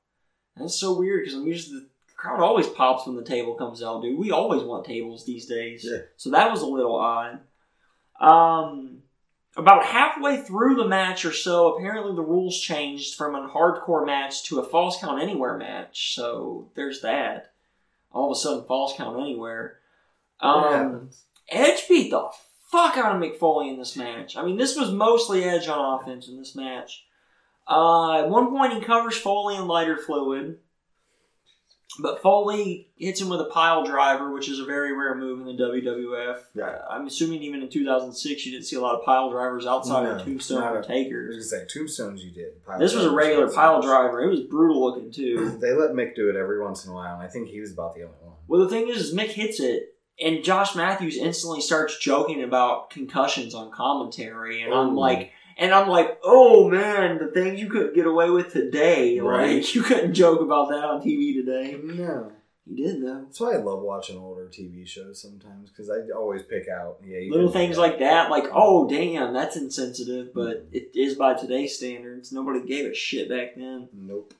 That's so weird because I'm used to the crowd always pops when the table comes out, dude. We always want tables these days. Yeah. So that was a little odd. Um, about halfway through the match or so, apparently the rules changed from a hardcore match to a falls count anywhere match. So there's that. All of a sudden, falls count anywhere. Um. Edge beat the fuck out of Mick Foley in this match. I mean, this was mostly Edge on offense in this match. Uh, at one point, he covers Foley in lighter fluid, but Foley hits him with a pile driver, which is a very rare move in the WWF. Yeah. Uh, I'm assuming even in 2006, you didn't see a lot of pile drivers outside No, of Tombstone or a- I was say tombstones. You did. Pile This was a regular pile driver. It was brutal looking too. They let Mick do it every once in a while, and I think he was about the only one. Well, the thing is, is Mick hits it, and Josh Matthews instantly starts joking about concussions on commentary, and I'm like, and I'm like, oh man, the things you couldn't get away with today, Right. like you couldn't joke about that on TV today. No, You did though. that's why I love watching older TV shows sometimes because I always pick out yeah Little things like that, like, oh damn, that's insensitive, but it is by today's standards. Nobody gave a shit back then. Nope.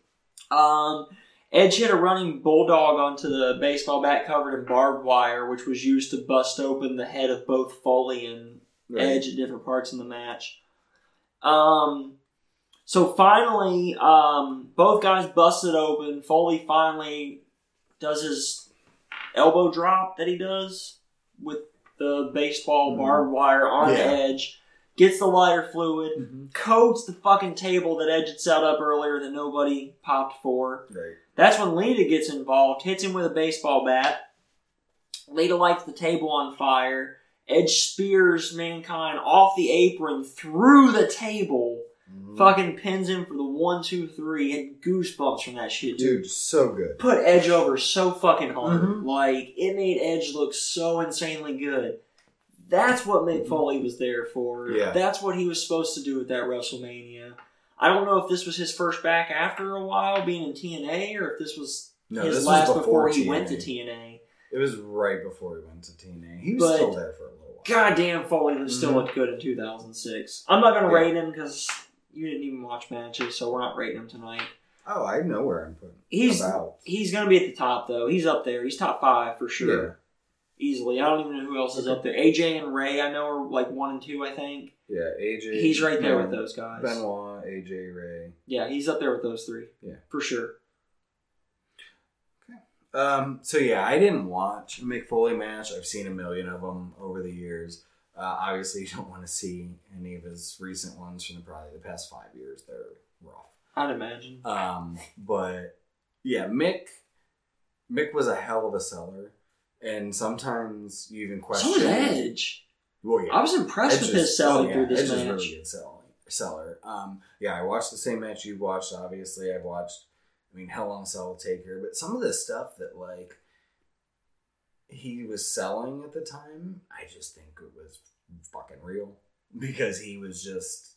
Um, Edge hit a running bulldog onto the baseball bat covered in barbed wire, which was used to bust open the head of both Foley and Right. Edge at different parts in the match. Um, so finally, um, both guys busted open. Foley finally does his elbow drop that he does with the baseball Mhm. barbed wire on Yeah. Edge. Gets the lighter fluid, Mhm. coats the fucking table that Edge had set up earlier that nobody popped for. Right. That's when Lita gets involved, hits him with a baseball bat. Lita lights the table on fire. Edge spears Mankind off the apron through the table. Mhm. Fucking pins him for the one, two, three. Had goosebumps from that shit, dude. Dude, so good. Put Edge over so fucking hard. Mhm. Like, it made Edge look so insanely good. That's what Mick Foley was there for. Yeah. That's what he was supposed to do with that WrestleMania. I don't know if this was his first back after a while being in TNA or if this was No, his this last was before, before he TNA. went to TNA. It was right before he went to TNA. He was But- still there for a little while. Goddamn, Foley was still Mhm. looked good in 2006. I'm not going to Yeah. rate him because you didn't even watch matches, so we're not rating him tonight. Oh, I know where I'm putting. He's about. he's going to be at the top though. He's up there. He's top five for sure. Yeah. Easily. I don't even know who else is up there. AJ and Ray, I know, are like one and two. I think Yeah, AJ. he's right there with those guys. Benoit, AJ, Ray. Yeah, he's up there with those three. Yeah. for sure. Um, so yeah, I didn't watch a Mick Foley match. I've seen a million of them over the years. Uh, obviously, you don't want to see any of his recent ones from the, probably the past five years. They're rough. I'd imagine. Um, but yeah, Mick, Mick was a hell of a seller, and sometimes you even question. was Edge. Well, yeah, I was impressed Edge with his selling oh, yeah, through this Edge is match. really good selling seller. Um, yeah, I watched the same match you watched. Obviously, I've watched. I mean, Hell on a take her, but some of the stuff that like he was selling at the time, I just think it was fucking real because he was just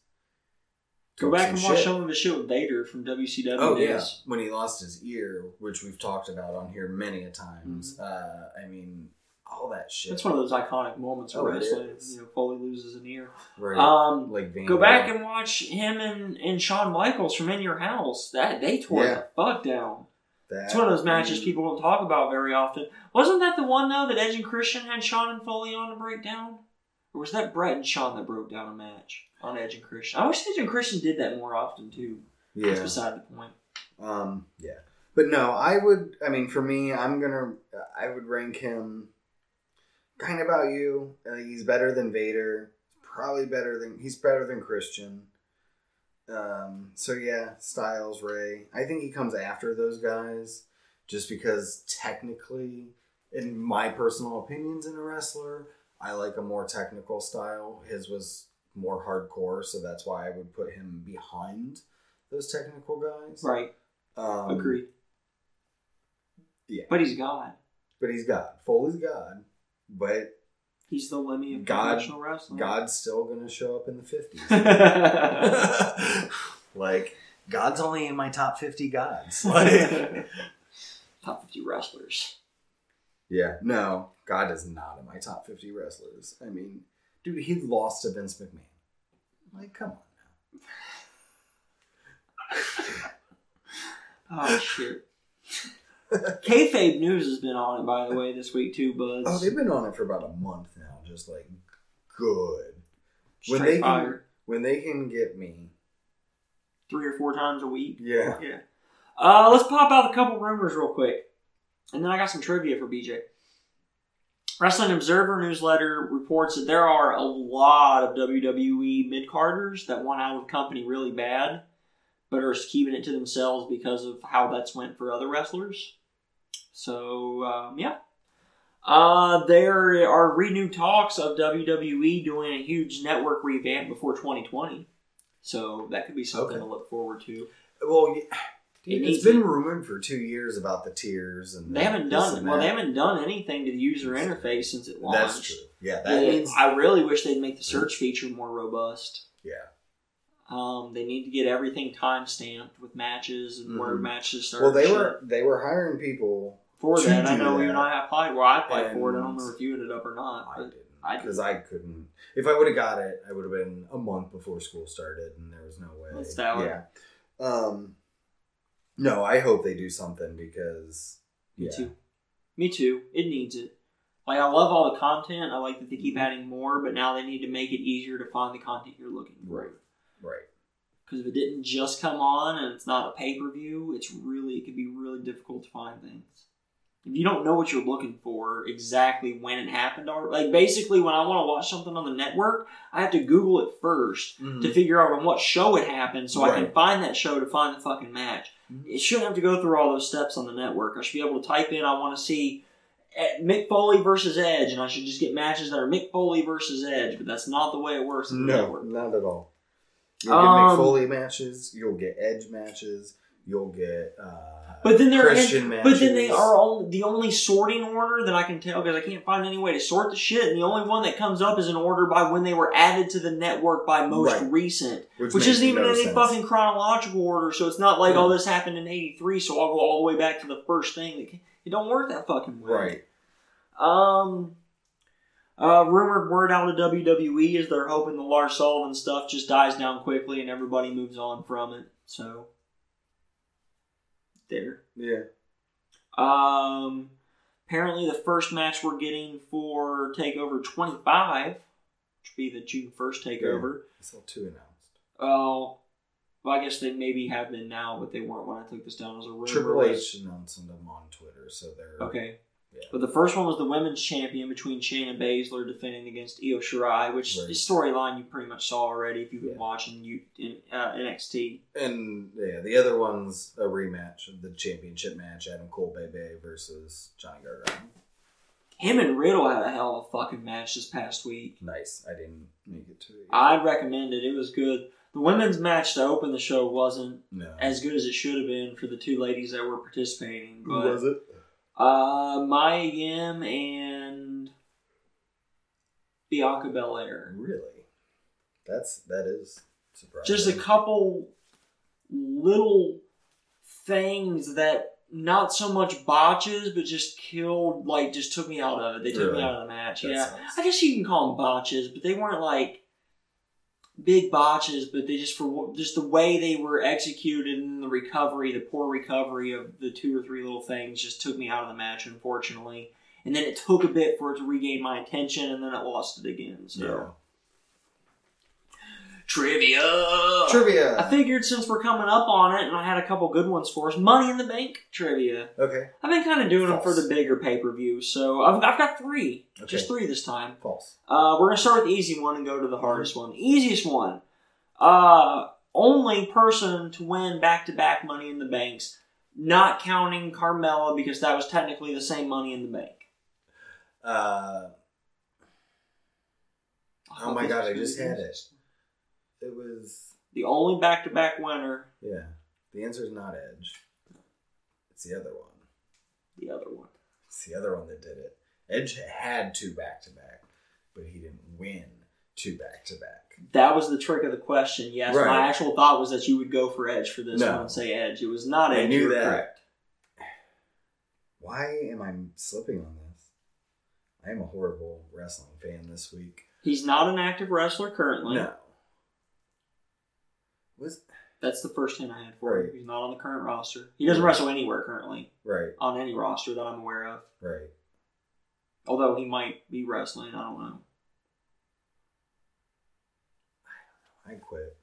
Go back and watch shit. some of his shit with Vader from WCW Oh yeah, when he lost his ear, which we've talked about on here many a Mm-hmm. times. Uh, I mean, all that shit. That's one of those iconic moments Oh, wrestling. is. You know, Foley loses an ear. right. Um, like Van go back and watch him and, and Shawn Michaels from In Your House. That they tore Yeah. the fuck down. That, It's one of those matches people don't talk about very often. Wasn't that the one though that Edge and Christian had Shawn and Foley on to break down? Or was that Bret and Shawn that broke down a match on Edge and Christian? I wish Edge and Christian did that more often too. Yeah. That's beside the point. Um. Yeah. But no, I would. I mean, for me, I'm gonna. I would rank him. Kind of about you. Uh, he's better than Vader. Probably better than he's better than Christian. Um. So yeah, Styles, Ray. I think he comes after those guys, just because technically, in my personal opinions, in a wrestler, I like a more technical style. His was more hardcore, so that's why I would put him behind those technical guys. Right. Um, Agreed. yeah. But he's God. But he's God. Foley's God. But He's the Lemmy of God- professional wrestling. God's still going to show up in the 50s. Like, God's only in my top 50 gods. Like, 50 wrestlers. yeah. No, God is not in my top 50 wrestlers. I mean, dude, he lost to Vince McMahon. Like, come on Oh, shit. Kayfabe News has been on it, by the way, this week too, Buzz. Oh, they've been on it for about a month now. Just like, good. when Straight they can- When they can get me. Three or four times a week. Yeah. Yeah. Uh, let's pop out a couple rumors real quick. And then I got some trivia for BJ. Wrestling Observer newsletter reports that there are a lot of WWE mid carders that want out of the company really bad, but are keeping it to themselves because of how that's went for other wrestlers. So um, yeah, uh, there are renewed talks of WWE doing a huge network revamp before 2020. So that could be something Okay. to look forward to. Well, yeah. it it's been rumored for two years about the tiers and They the- haven't done well. They haven't done anything to the user interface since it launched. That's true. Yeah, that Yeah, means I really wish they'd make the search feature more robust. yeah. Um, they need to get everything time stamped with matches and where Mhm. matches start. Well, they were they were hiring people. for that. I know you and I applied. Well, I applied for it. I don't know if you ended up or not. I didn't I because I couldn't. If I would have got it, I would have been a month before school started, and there was no way. That's valid. Yeah. Um. No, I hope they do something because. me Yeah. too. Me too. It needs it. Like I love all the content. I like that they keep adding more, but now they need to make it easier to find the content you're looking for. Right. Right. Because if it didn't just come on and it's not a pay per view, it's really it could be really difficult to find things. If you don't know what you're looking for exactly when it happened, or like basically when I want to watch something on the network, I have to Google it 1st to figure out on what show it happened, so I can find that show to find the fucking match. Mhm. It shouldn't have to go through all those steps on the network. I should be able to type in I want to see eh, Mick Foley versus Edge, and I should just get matches that are Mick Foley versus Edge. But that's not the way it works on the No, network. not at all. You'll get Um, Mick Foley matches. You'll get Edge matches. You'll get. Uh, But then they're in, matches. but then they are only, the only sorting order that I can tell because I can't find any way to sort the shit, and the only one that comes up is an order by when they were added to the network by most Right. recent, which, makes isn't even no any sense. fucking chronological order. So it's not like Yeah. oh this happened in '83, so I'll go all the way back to the first thing. It don't work that fucking way. Right. Um. Uh, rumored word out of WWE is they're hoping the Lars Sullivan stuff just dies down quickly and everybody moves on from it. So there. Yeah. Um, apparently, the first match we're getting for Takeover 25, which would be the June 1st Takeover. I saw two announced. Oh, well, I guess they maybe have been now, but they weren't when I took this down as a rumor. Triple H announced them on Twitter, so they're Okay. Yeah. But the first one was the women's champion between Shayna Baszler defending against Io Shirai, which Right. is storyline you pretty much saw already if you've been Yeah. watching you in uh, NXT. And yeah, the other one's a rematch of the championship match: Adam Cole, Bebe versus Johnny Gargano. Him and Riddle had a hell of a fucking match this past week. Nice. I didn't make it to it. I'd recommend it. It was good. The women's match to open the show wasn't no. as good as it should have been for the two ladies that were participating. Who But was it? Uh, Mia Yim and Bianca Belair. Really? That's that is surprising. Just a couple little things that not so much botches, but just killed. Like just took me out of it. They took me out of the match. That yeah, sucks. I guess you can call them botches, but they weren't like big botches, but they just for just the way they were executed and the recovery, the poor recovery of the two or three little things, just took me out of the match, unfortunately. And then it took a bit for it to regain my attention, and then it lost it again. So trivia. Trivia. I figured since we're coming up on it, and I had a couple good ones for us, Money in the Bank trivia. okay. I've been kind of doing them for the bigger pay per view, so I've, I've got three, Okay. just three this time. False. Uh, we're gonna start with the easy one and go to the hardest one. The easiest one. Uh, only person to win back to back Money in the Banks, not counting Carmella because that was technically the same Money in the Bank. Uh, oh my god, I just had it. It was. The only back to back winner, Yeah. The answer is not Edge. It's the other one. the other one. It's the other one that did it. Edge had two back to back, but he didn't win two back to back. That was the trick of the question. Yes, Right. my actual thought was that you would go for Edge for this No. one and say Edge. It was not I Edge. knew you were that. correct. Why am I slipping on this? I am a horrible wrestling fan this week. He's not an active wrestler currently. No. Was That's the first hint I had for Right. him. He's not on the current roster. He doesn't wrestle anywhere currently right, on any roster that I'm aware of. right. Although he might be wrestling, I don't know. I quit.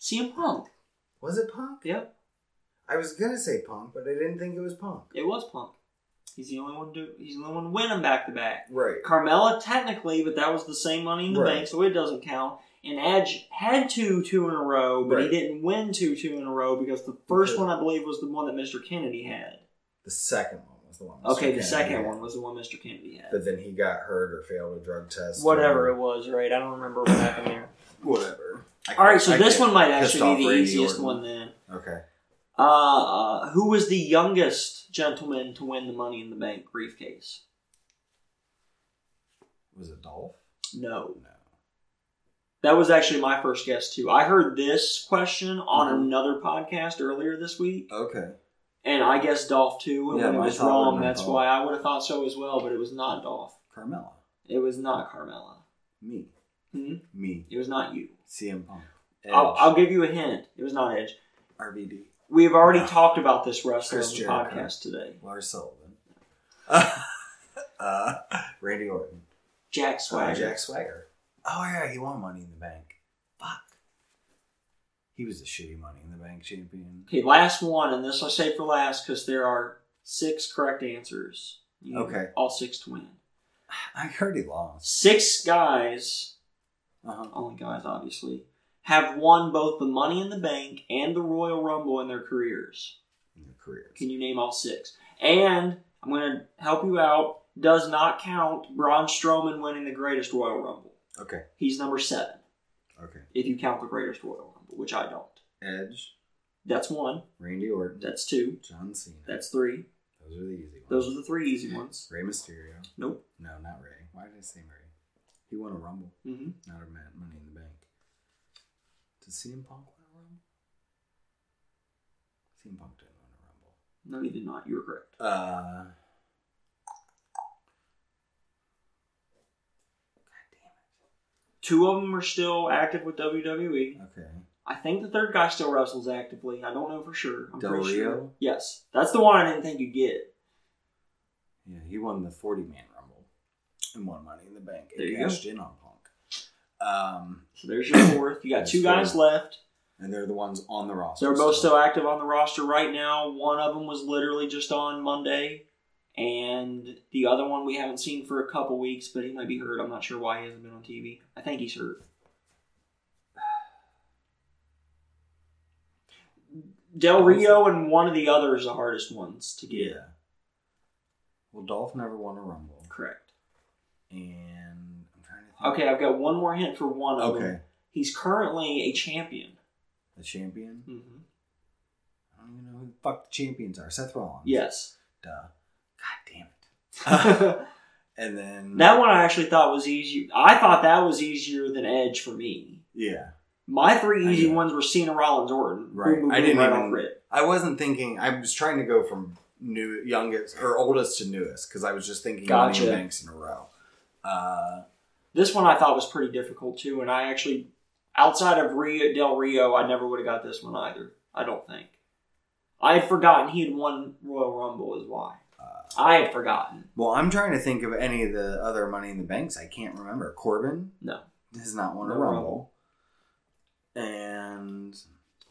CM Punk. Was it Punk? Yep, I was gonna say Punk, but I didn't think it was Punk. it was Punk. He's the only one to he's the only one to win them back to back. Right. Carmella technically, but that was the same money in the Right. bank, so it doesn't count. And Edge had two two in a row, but Right. he didn't win two two in a row because the first Because- one I believe was the one that Mr. Kennedy had. The second one was the one. Mr. Okay, the second had. one was the one Mr. Kennedy had. But then he got hurt or failed a drug test. Whatever or it was, right? I don't remember what happened there. Whatever. All right, so I this one might actually be the easiest Orton. one then. Okay. Uh, who was the youngest gentleman to win the Money in the Bank briefcase? Was it Dolph? No. No. That was actually my first guess too. I heard this question on Mhm. another podcast earlier this week, Okay. and I guessed Dolph too. And Yeah, when it was wrong, that's why I would have thought so as well. But it was not Dolph. Carmella. It was not Carmella. Me. Hmm? Me. It was not you. CM Punk. I'll, I'll give you a hint. It was not Edge. RVD. We've already Ah. talked about this wrestler on the podcast today. Lars Sullivan. uh, Randy Orton. Jack Uh, Swagger. Jack Swagger. Oh yeah, he won Money in the Bank. Fuck. He was a shitty Money in the Bank champion. Okay, last one, and this I say for last because there are six correct answers. You need Okay. All six to win. I heard he lost. Six guys, Uh-huh. only guys obviously, have won both the Money in the Bank and the Royal Rumble in their careers. In their careers. Can you name all six? And I'm going to help you out. Does not count Braun Strowman winning the Greatest Royal Rumble. Okay. He's number seven Okay. if you count the Greatest Royal Rumble, which I don't. Edge, That's one. Randy Orton, That's two. John Cena. That's three. Those are the easy ones. Those are the three easy ones. Rey Mysterio. Nope. No, not Ray. Why did I say Ray? He won a Rumble, Mm-hmm. not a Money in the Bank. Did CM Punk win a Rumble? CM Punk didn't win a Rumble. No, he did not. You were correct. Uh. Two of them are still active with WWE. Okay. I think the third guy still wrestles actively. I don't know for sure. I'm Del pretty sure. Yes, that's the one I didn't think you'd get. Yeah, he won the 40 man Rumble and won Money in the Bank. There you go. cashed in on Punk. Um, So there's your fourth. You got two guys four. left. and they're the ones on the roster. They're both still active on the roster right now. One of them was literally just on Monday, and the other one we haven't seen for a couple weeks, but he might be hurt. I'm not sure why he hasn't been on TV. I think he's hurt. Del Rio and one of the others are the hardest ones to get. Yeah. Well, Dolph never won a Rumble. Correct. And I'm trying to think. Okay, I've got one more hint for one of them. Okay. He's currently a champion. The champion? hmm I don't even know who the fuck the champions are. Seth Rollins. Yes. Duh. God damn it. And then. That one I actually thought was easy. I thought that was easier than Edge for me. Yeah. My three easy ones were Cena, Rollins, Orton. Right. Boom, boom, I didn't right even- off rip. I wasn't thinking. I was trying to go from new, youngest or oldest to newest because I was just thinking Gotcha. Money in Banks in a row. Uh, This one I thought was pretty difficult too, and I actually, outside of Rio Del Rio, I never would have got this one either. I don't think. I had forgotten he had won Royal Rumble. Is why I had forgotten. well, I'm trying to think of any of the other Money in the Banks. I can't remember. Corbin No. has not won a No Rumble, and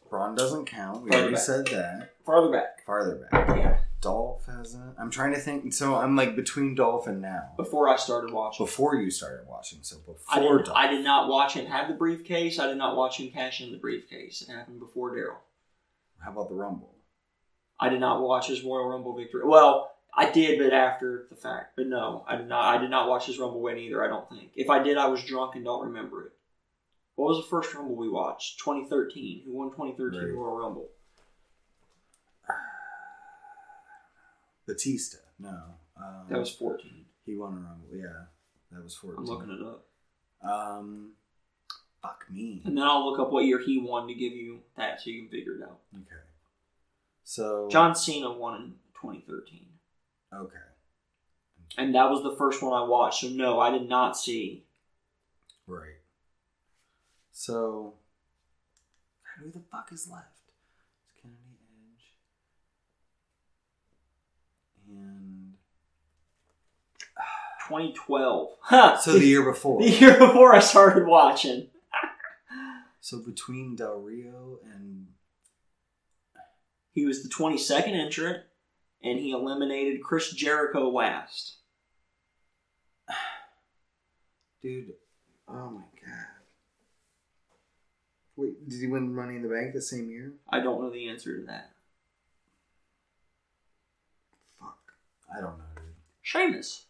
Braun doesn't count. We Farther already back. said that. Farther back. Farther back. Yeah. Dolph hasn't. I'm trying to think. So I'm like between Dolph and now. Before I started watching. Before you started watching, so before I did, Dolph. I did not watch him have the briefcase. I did not watch him cash in the briefcase. It happened before Daryl. How about the Rumble? I did not watch his Royal Rumble victory. Well, I did, but after the fact. But no, I did not. I did not watch his Rumble win either. I don't think. If I did, I was drunk and don't remember it. What was the first Rumble we watched? 2013. Who won 2013 Right. Royal Rumble? Batista. No. Um, That was 14. he won a Rumble. Yeah, that was 14. I'm looking it up, Um, fuck me. and then I'll look up what year he won to give you that, so you can figure it out. Okay. So John Cena won in 2013, Okay. and that was the first one I watched. So no, I did not see. Right. So who the fuck is left? It's Kennedy Edge. And 2012. Huh. so the year before. the year before I started watching. So between Del Rio and He was the 22nd entrant, and he eliminated Chris Jericho last. dude, oh my god. Wait, did he win Money in the Bank the same year? I don't know the answer to that. Fuck. I don't know, dude. Sheamus.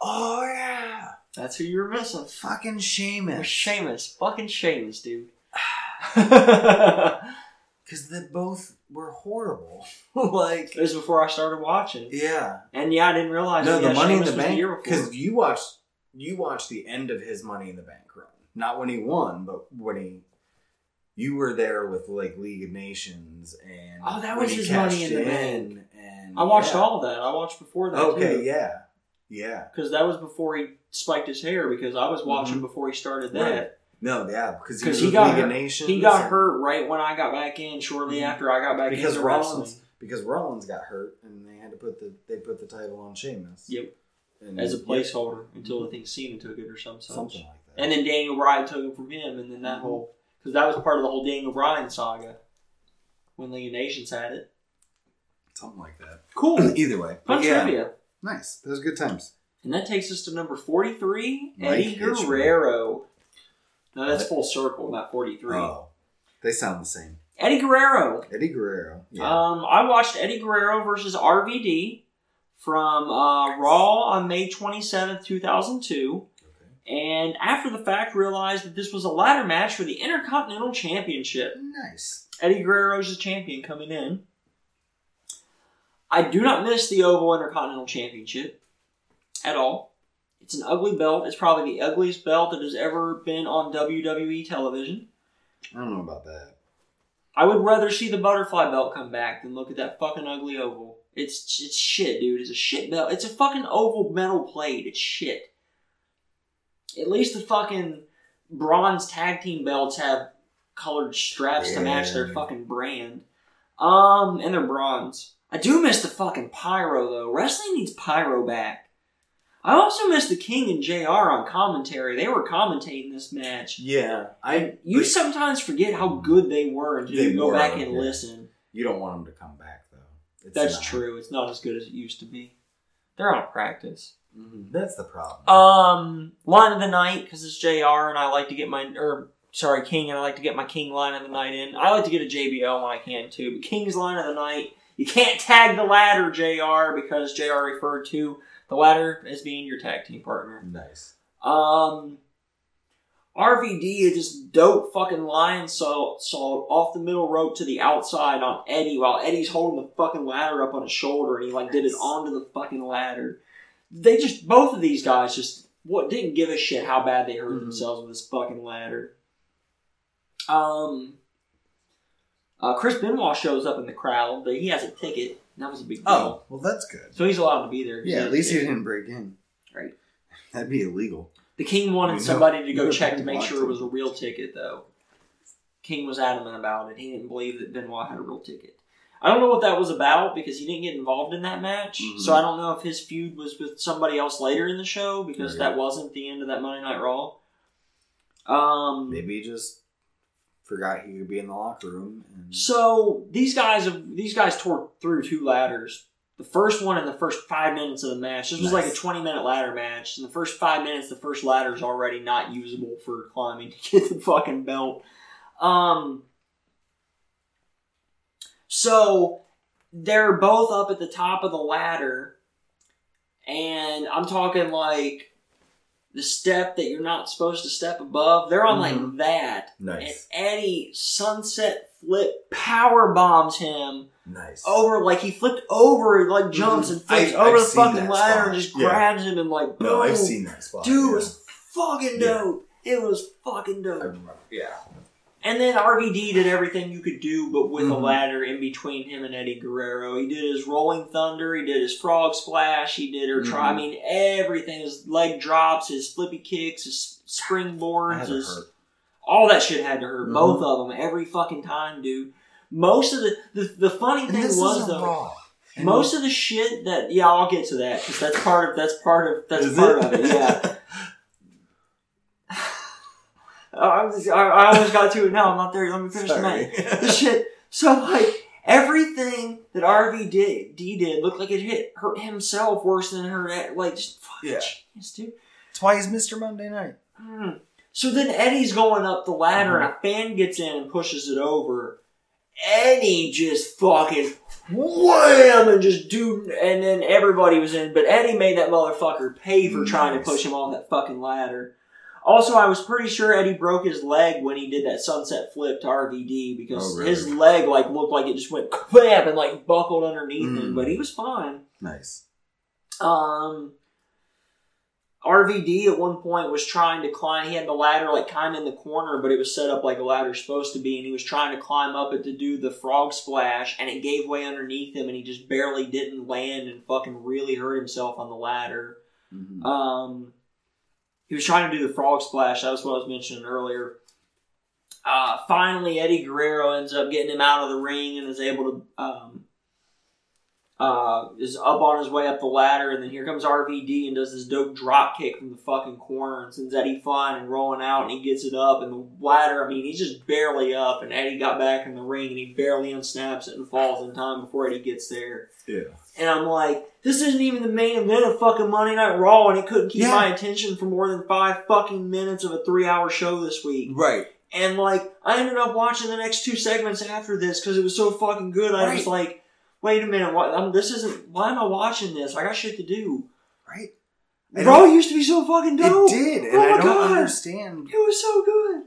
Oh yeah. That's who you were missing. Fucking Sheamus. Sheamus. Fucking Sheamus, dude. Because they both were horrible. like It was before I started watching. Yeah. And yeah, I didn't realize No, yeah, the Money in the Bank. Because you watched you watched the end of his Money in the Bank run, not when he won, but when he. You were there with like League of Nations and Oh, that was his Money cashed in the in, And I watched yeah. all of that. I watched before that Okay, too. yeah, yeah. Because that was before he spiked his hair. Because I was watching before he started that. Mm-hmm. Right. No, yeah, because he, he got League hurt- Nations. He got hurt right when I got back in. Shortly Mhm. after I got back because into Rollins wrestling. because Rollins got hurt and they had to put the they put the title on Sheamus. Yep. And as a placeholder until I think Cena took it or some such. something like that. And then Daniel Bryan took it from him, and then that Mm-hmm. whole because that was part of the whole Daniel Bryan saga when League of Nations had it. something like that. Cool, Either way, fun yeah, trivia. nice. Those good times. And that takes us to number forty-three, Eddie. Guerrero. No, that's full circle, not forty-three. Oh, they sound the same. Eddie Guerrero. Eddie Guerrero. Yeah. Um, I watched Eddie Guerrero versus RVD from uh, Raw on May twenty seventh, two thousand two. okay. And after the fact, realized that this was a ladder match for the Intercontinental Championship. Nice. Eddie Guerrero's the champion coming in. I do not miss the Oval Intercontinental Championship at all. It's an ugly belt. It's probably the ugliest belt that has ever been on WWE television. I don't know about that. I would rather see the butterfly belt come back than look at that fucking ugly oval. It's it's shit, dude. It's a shit belt. It's a fucking oval metal plate. It's shit. At least the fucking bronze tag team belts have colored straps to match their fucking brand. Um, and they're bronze. I do miss the fucking pyro though. Wrestling needs pyro back. I also miss the King and JR on commentary. They were commentating this match. Yeah, I. You but sometimes forget how good they were until you go back and yeah. listen. you don't want them to come back though. It's That's not. true. It's not as good as it used to be. They're out of practice. Mhm. That's the problem. Um, line of the night because it's JR. and I like to get my or sorry King and I like to get my King line of the night in. I like to get a JBL when I can too. But King's line of the night, you can't tag the ladder JR. because JR. referred to the ladder as being your tag team partner. nice. Um, RVD is just dope fucking Lionsault, salt off the middle rope to the outside on Eddie while Eddie's holding the fucking ladder up on his shoulder and he like did it onto the fucking ladder. They just both of these guys just what didn't give a shit how bad they hurt Mhm. themselves with this fucking ladder. Um, uh, Chris Benoit shows up in the crowd, but he has a ticket. That was a big deal. Oh, well, that's good. So he's allowed to be there. Yeah, at least he didn't break in. Right. That'd be illegal. The King wanted somebody to go check to make sure it was a real ticket, though. King was adamant about it. He didn't believe that Benoit had a real ticket. I don't know what that was about because he didn't get involved in that match. Mhm. So I don't know if his feud was with somebody else later in the show because Right. that wasn't the end of that Monday Night Raw. Um, Maybe just forgot he could be in the locker room. And... So these guys have these guys tore through two ladders. The first one in the first five minutes of the match. This was like a twenty minute ladder match. In the first five minutes, the first ladder is already not usable for climbing to get the fucking belt. Um. So they're both up at the top of the ladder, and I'm talking like the step that you're not supposed to step above. They're on like Mhm. that. Nice. And Eddie sunset flip power bombs him Nice. over like he flipped over, like jumps and Mhm. flips I- over I've the fucking ladder and just Yeah. grabs him and like boom. no, I've seen that spot. Dude, it yeah. was fucking Yeah. dope. It was fucking I dope. remember. Yeah. And then RVD did everything you could do, but with a Mhm. ladder in between him and Eddie Guerrero. He did his rolling thunder. He did his frog splash. He did her try. I Mhm. mean, everything. His leg drops. His flippy kicks. His springboards. His all that shit had to hurt. Mhm. Both of them every fucking time, dude. Most of the the, the funny thing was though. Raw. And- Most of the shit that yeah, I'll get to that because that's part of that's part of that's part of it. Yeah, I, was, I, I almost got to it now. I'm not there. Let me finish the Sorry. night. The shit. So like everything that RVD did, D did looked like it hit hurt himself worse than hurt. Like just fucking Yeah. genius, dude. That's why he's Mr. Monday Night. Hmm. So then Eddie's going up the ladder and a fan gets in and pushes it over. Eddie just fucking wham and just dude and then everybody was in, but Eddie made that motherfucker pay for trying to push him on that fucking ladder. Also, I was pretty sure Eddie broke his leg when he did that sunset flip to RVD because Oh, really? his leg like looked like it just went bam and like buckled underneath him, Mm. but he was fine. Nice. Um, RVD at one point was trying to climb. He had the ladder like kind of in the corner, but it was set up like a ladder's supposed to be, and he was trying to climb up it to do the frog splash, and it gave way underneath him, and he just barely didn't land and fucking really hurt himself on the ladder. Mhm. Um, he was trying to do the frog splash. That was what I was mentioning earlier. Uh, finally, Eddie Guerrero ends up getting him out of the ring and is able to um, uh, is up on his way up the ladder, and then here comes RVD and does this dope drop kick from the fucking corner and sends Eddie flying and rolling out, and he gets it up, and the ladder. I mean, he's just barely up, and Eddie got back in the ring, and he barely unsnaps it and falls in time before Eddie gets there. Yeah. And I'm like, this isn't even the main event of fucking Monday Night Raw, and it couldn't keep Yeah. my attention for more than five fucking minutes of a three hour show this week. Right. And like, I ended up watching the next two segments after this because it was so fucking good. I was like, wait a minute, what, um, this isn't, why am I watching this? I got shit to do. Right. I Raw used to be so fucking dope. It did, and Oh I don't God. understand. It was so good.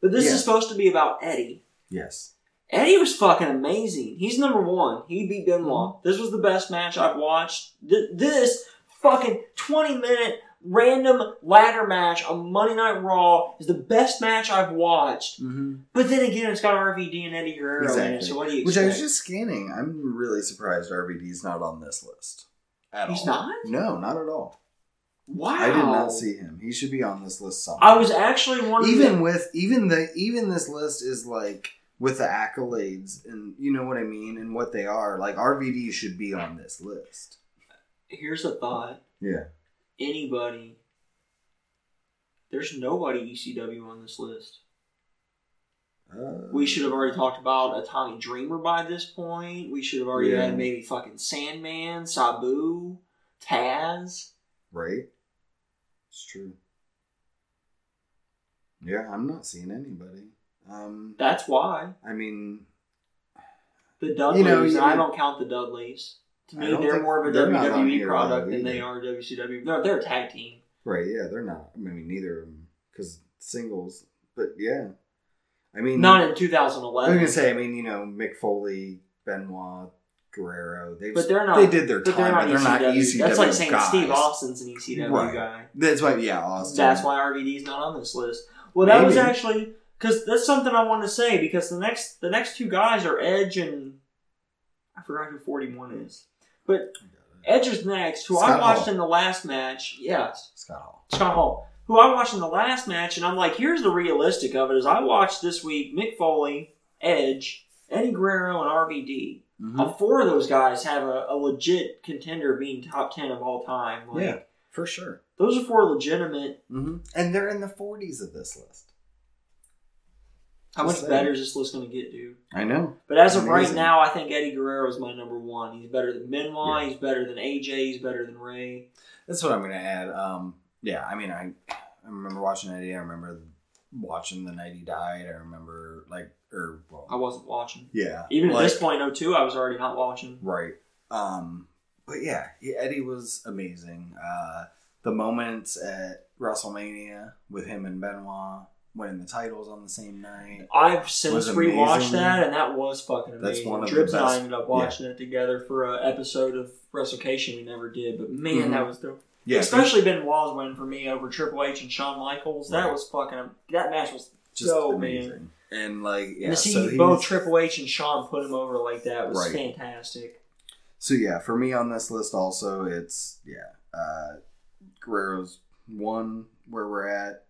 But this Yeah. is supposed to be about Eddie. Yes. Eddie was fucking amazing. He's number one. He beat Benoit. Mm-hmm. This was the best match I've watched. Th- this fucking 20 minute random ladder match on Monday Night Raw is the best match I've watched. Mm-hmm. But then again, it's got RVD and Eddie Guerrero in it, so what do you Which? I was just scanning. I'm really surprised RVD's not on this list. At He's all. not? No, not at all. Wow. I did not see him. He should be on this list somewhere. I was actually wondering even with even the even this list is like with the accolades and you know what I mean and what they are. Like RVD should be on this list. Here's a thought. Yeah. Anybody. There's nobody ECW on this list. Uh, We should have already talked about a Tommy Dreamer by this point. We should have already Yeah. had maybe fucking Sandman, Sabu, Taz. right. It's true. Yeah, I'm not seeing anybody. Um, That's why I mean, the Dudleys. You know, you- I don't count the Dudleys. To me, they're more of a they're not on WWE product than they are WCW. No, they're a tag team. right? Yeah, they're not. I mean, neither of them because singles. But yeah, I mean, Not in 2011. I was gonna say. I mean, you know, Mick Foley, Benoit, Guerrero. They But they're not- They did their time. they're not, but they're not ECW. That's like saying guys. Steve Austin's an ECW Right. guy. That's why. Yeah, Austin. That's why RVD's not on this list. Well, that was actually because that's something I wanted to say because the next the next two guys are Edge and I forgot who forty one is, but Edge is next, who I watched Hall. in the last match. Yes, Scott Hall. Scott Hall, who I watched in the last match, and I'm like, here's the realistic of it: is I watched this week Mick Foley, Edge, Eddie Guerrero, and RVD. Mhm. All four of those guys have a, a legit contender being top ten of all time. Like, Yeah, for sure. those are four legitimate. hmm And they're in the 40s of this list. How much saying. better is this list going to get, dude? I know. But as of right now, I think Eddie Guerrero is my number one. He's better than Benoit. Yeah. He's better than AJ. He's better than Ray. That's what I'm going to add. Um, yeah, I mean, I, I remember watching Eddie. I remember watching the night he died. I remember, like, or, well, I wasn't watching. yeah. Even at this point, 02, I was already not watching. Right. Um, but yeah, Eddie was amazing. Uh, the moments at WrestleMania with him and Benoit winning the titles on the same night. I've since rewatched that, and that was fucking amazing. That's one of the Drips and I ended up watching it together for an episode of WrestleCation we never did, but man, Mhm. that was dope. Yeah, Especially Benoit's win for me over Triple H and Shawn Michaels. That was fucking. That match was just so amazing. man. And like, yeah, and to see so both Triple H and Shawn put him over like that was Right. fantastic. So yeah, for me on this list also, it's yeah, uh, Guerrero's one where we're at.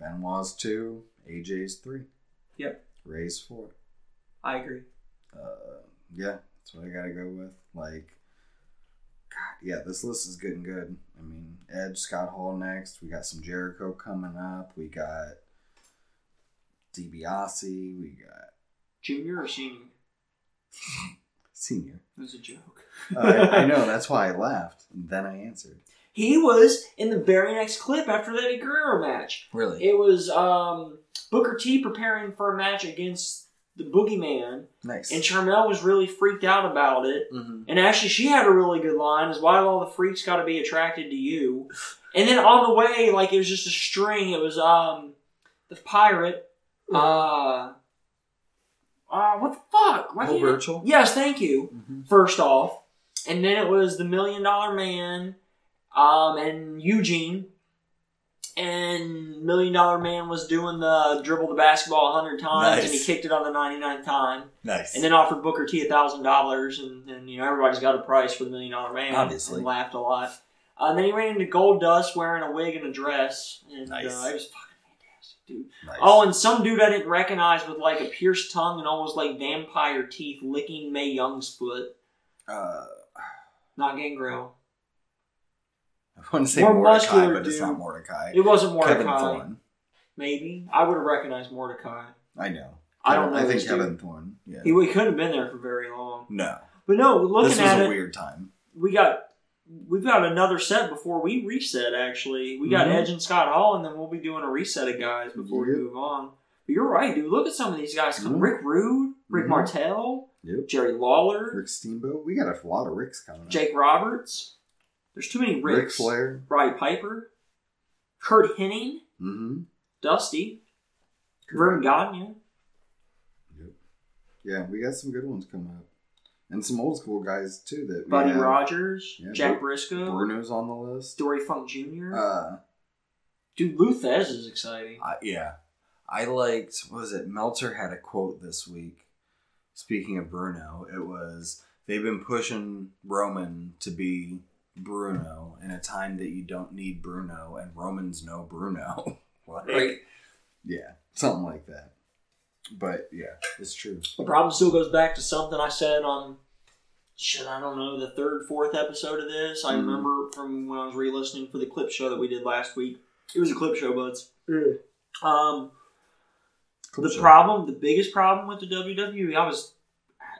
Benoit's two, AJ's three. Yep. Ray's four. I agree. uh, yeah, that's what I gotta go with. Like, God, yeah, this list is getting good. I mean, Edge, Scott Hall next. We got some Jericho coming up. We got DiBiase. We got Junior or senior? Senior. It was a joke. Uh, I, I know. That's why I laughed. And then I answered. He was in the very next clip after that Eddie Guerrero match. Really? It was um, Booker T preparing for a match against the Boogeyman, Nice. and Sharmell was really freaked out about it. mm-hmm. And actually, she had a really good line: "Is why all the freaks got to be attracted to you?" And then on the way, like it was just a string. It was um, the pirate. Uh, uh, what the fuck? Why Bill can't I- Burchill? Yes, thank you. Mhm. First off, and then it was the Million Dollar Man, um, and Eugene. And Million Dollar Man was doing the dribble the basketball a hundred times, and he kicked it on the 99th time, Nice. and then offered Booker T a thousand dollars, and and you know everybody's got a price for the Million Dollar Man, Obviously. and laughed a lot. Uh, and then he ran into Goldust wearing a wig and a dress, and Nice. uh, it was fucking fantastic, dude. nice. Oh, and some dude I didn't recognize with like a pierced tongue and almost like vampire teeth licking Mae Young's foot. uh, Not Gangrel. I want to say More Mordecai, muscular but it's dude. not Mordecai. It wasn't Kevin Mordecai. Thorne. Maybe. I would have recognized Mordecai. I know. I don't know. I think this. Kevin Thorne. Yeah. He, he couldn't have been there for very long. no. But no, looking at this was at a it, weird time. we got we've got another set before we reset. Actually, we got Mhm. Edge and Scott Hall, and then we'll be doing a reset of guys before Yep. we move on. But you're right, dude. Look at some of these guys. Mhm. Rick Rude, Rick Mhm. Martel, Yep. Jerry Lawler, Rick Steamboat. We got a lot of Ricks coming up. Jake Roberts. There's too many Ric Ricks. Flair. Roddy Piper, Curt Hennig, Mm-hmm. Dusty, Verne Gagne. Yep. Yeah, we got some good ones coming up. And some old school guys too that Buddy have. Rogers, Yeah, Jack Bru- Brisco, Bruno's on the list. Dory Funk Jr. Uh, Dude, Lou Thesz is exciting. I, yeah. I liked, what was it? Meltzer had a quote this week. Speaking of Bruno, it was they've been pushing Roman to be Bruno in a time that you don't need Bruno, and Roman's know Bruno. Right. Yeah, something like that. But yeah, it's true. The problem still goes back to something I said on, shit, I don't know, the third, fourth episode of this. I Mhm. remember from when I was re-listening for the clip show that we did last week. It was a clip show, buds. Um, the Sure. problem, the biggest problem with the WWE, I was,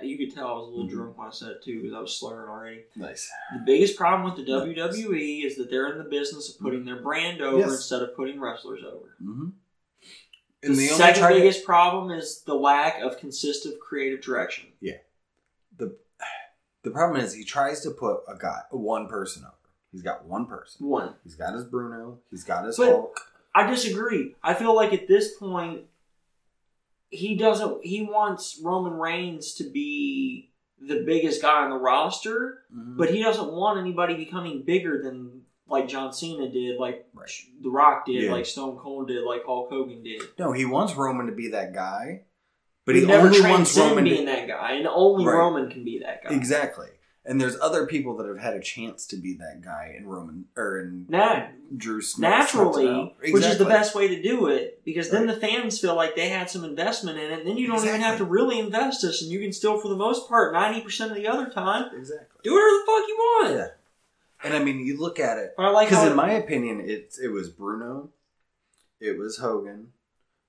you could tell I was a little Mhm. drunk when I said it too because I was slurring already. Nice. The biggest problem with the Nice. WWE is that they're in the business of putting their brand over Yes. instead of putting wrestlers over. Mm-hmm. The second biggest problem is the lack of consistent creative direction. Yeah. The the problem is he tries to put a guy one person over. He's got one person. One, He's got his Bruno. He's got his But- Hulk. I disagree. I feel like at this point, he doesn't. He wants Roman Reigns to be the biggest guy on the roster, Mhm. but he doesn't want anybody becoming bigger than like John Cena did, like Right. The Rock did, Yeah. like Stone Cold did, like Hulk Hogan did. no, he wants Roman to be that guy, but he he never only wants Roman being to that guy, and only Right. Roman can be that guy. exactly. And there's other people that have had a chance to be that guy in Roman or in Drew Smith. naturally, which is the best way to do it, because then the fans feel like they had some investment in it. And then you don't even have to really invest this, and you can still, for the most part, ninety percent of the other time, Exactly. do whatever the fuck you want. Yeah. And I mean, you look at it I like because, in my opinion, it it was Bruno, it was Hogan,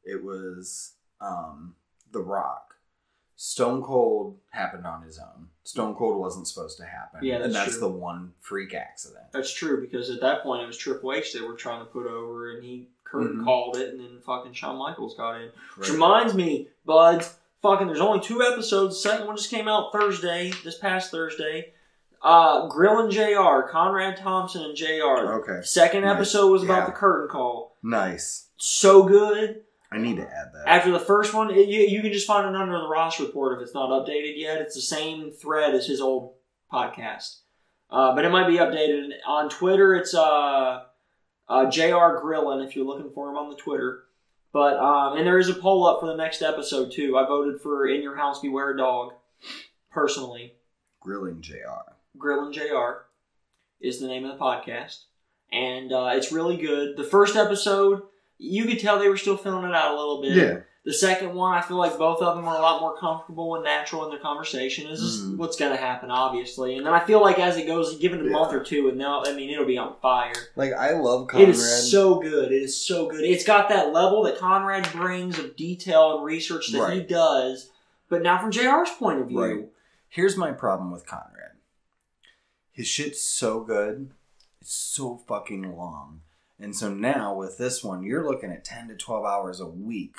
it was um, The Rock. Stone Cold happened on his own. Stone Cold wasn't supposed to happen. Yeah, that's and that's true. the one freak accident. That's true because at that point it was Triple H they were trying to put over, and he curtain Mhm. called it, and then fucking Shawn Michaels got in. Which reminds me, buds, fucking, there's only two episodes. The second one just came out Thursday, this past Thursday. Uh, Grilling JR. Conrad Thompson and Jr. Okay. Second Nice. episode was about Yeah. the curtain call. Nice. So good. I need to add that. After the first one, it, you, you can just find it under the Ross report if it's not updated yet. It's the same thread as his old podcast, uh, but it might be updated on Twitter. It's uh, uh, Jr. Grillin if you're looking for him on the Twitter. But um, and there is a poll up for the next episode too. I voted for "In Your House Beware a Dog" personally. Grilling JR. Grilling JR. is the name of the podcast, and uh, it's really good. The first episode, you could tell they were still filling it out a little bit. Yeah. The second one, I feel like both of them are a lot more comfortable and natural in their conversation. This is Mhm. what's going to happen, obviously. And then I feel like as it goes, give it a Yeah. month or two, and now I mean it'll be on fire. Like I love Conrad. It is so good. It is so good. It's got that level that Conrad brings of detail and research that he does, but now from JR's point of view. Right. Here's my problem with Conrad. His shit's so good. It's so fucking long. And so now with this one, you're looking at 10 to 12 hours a week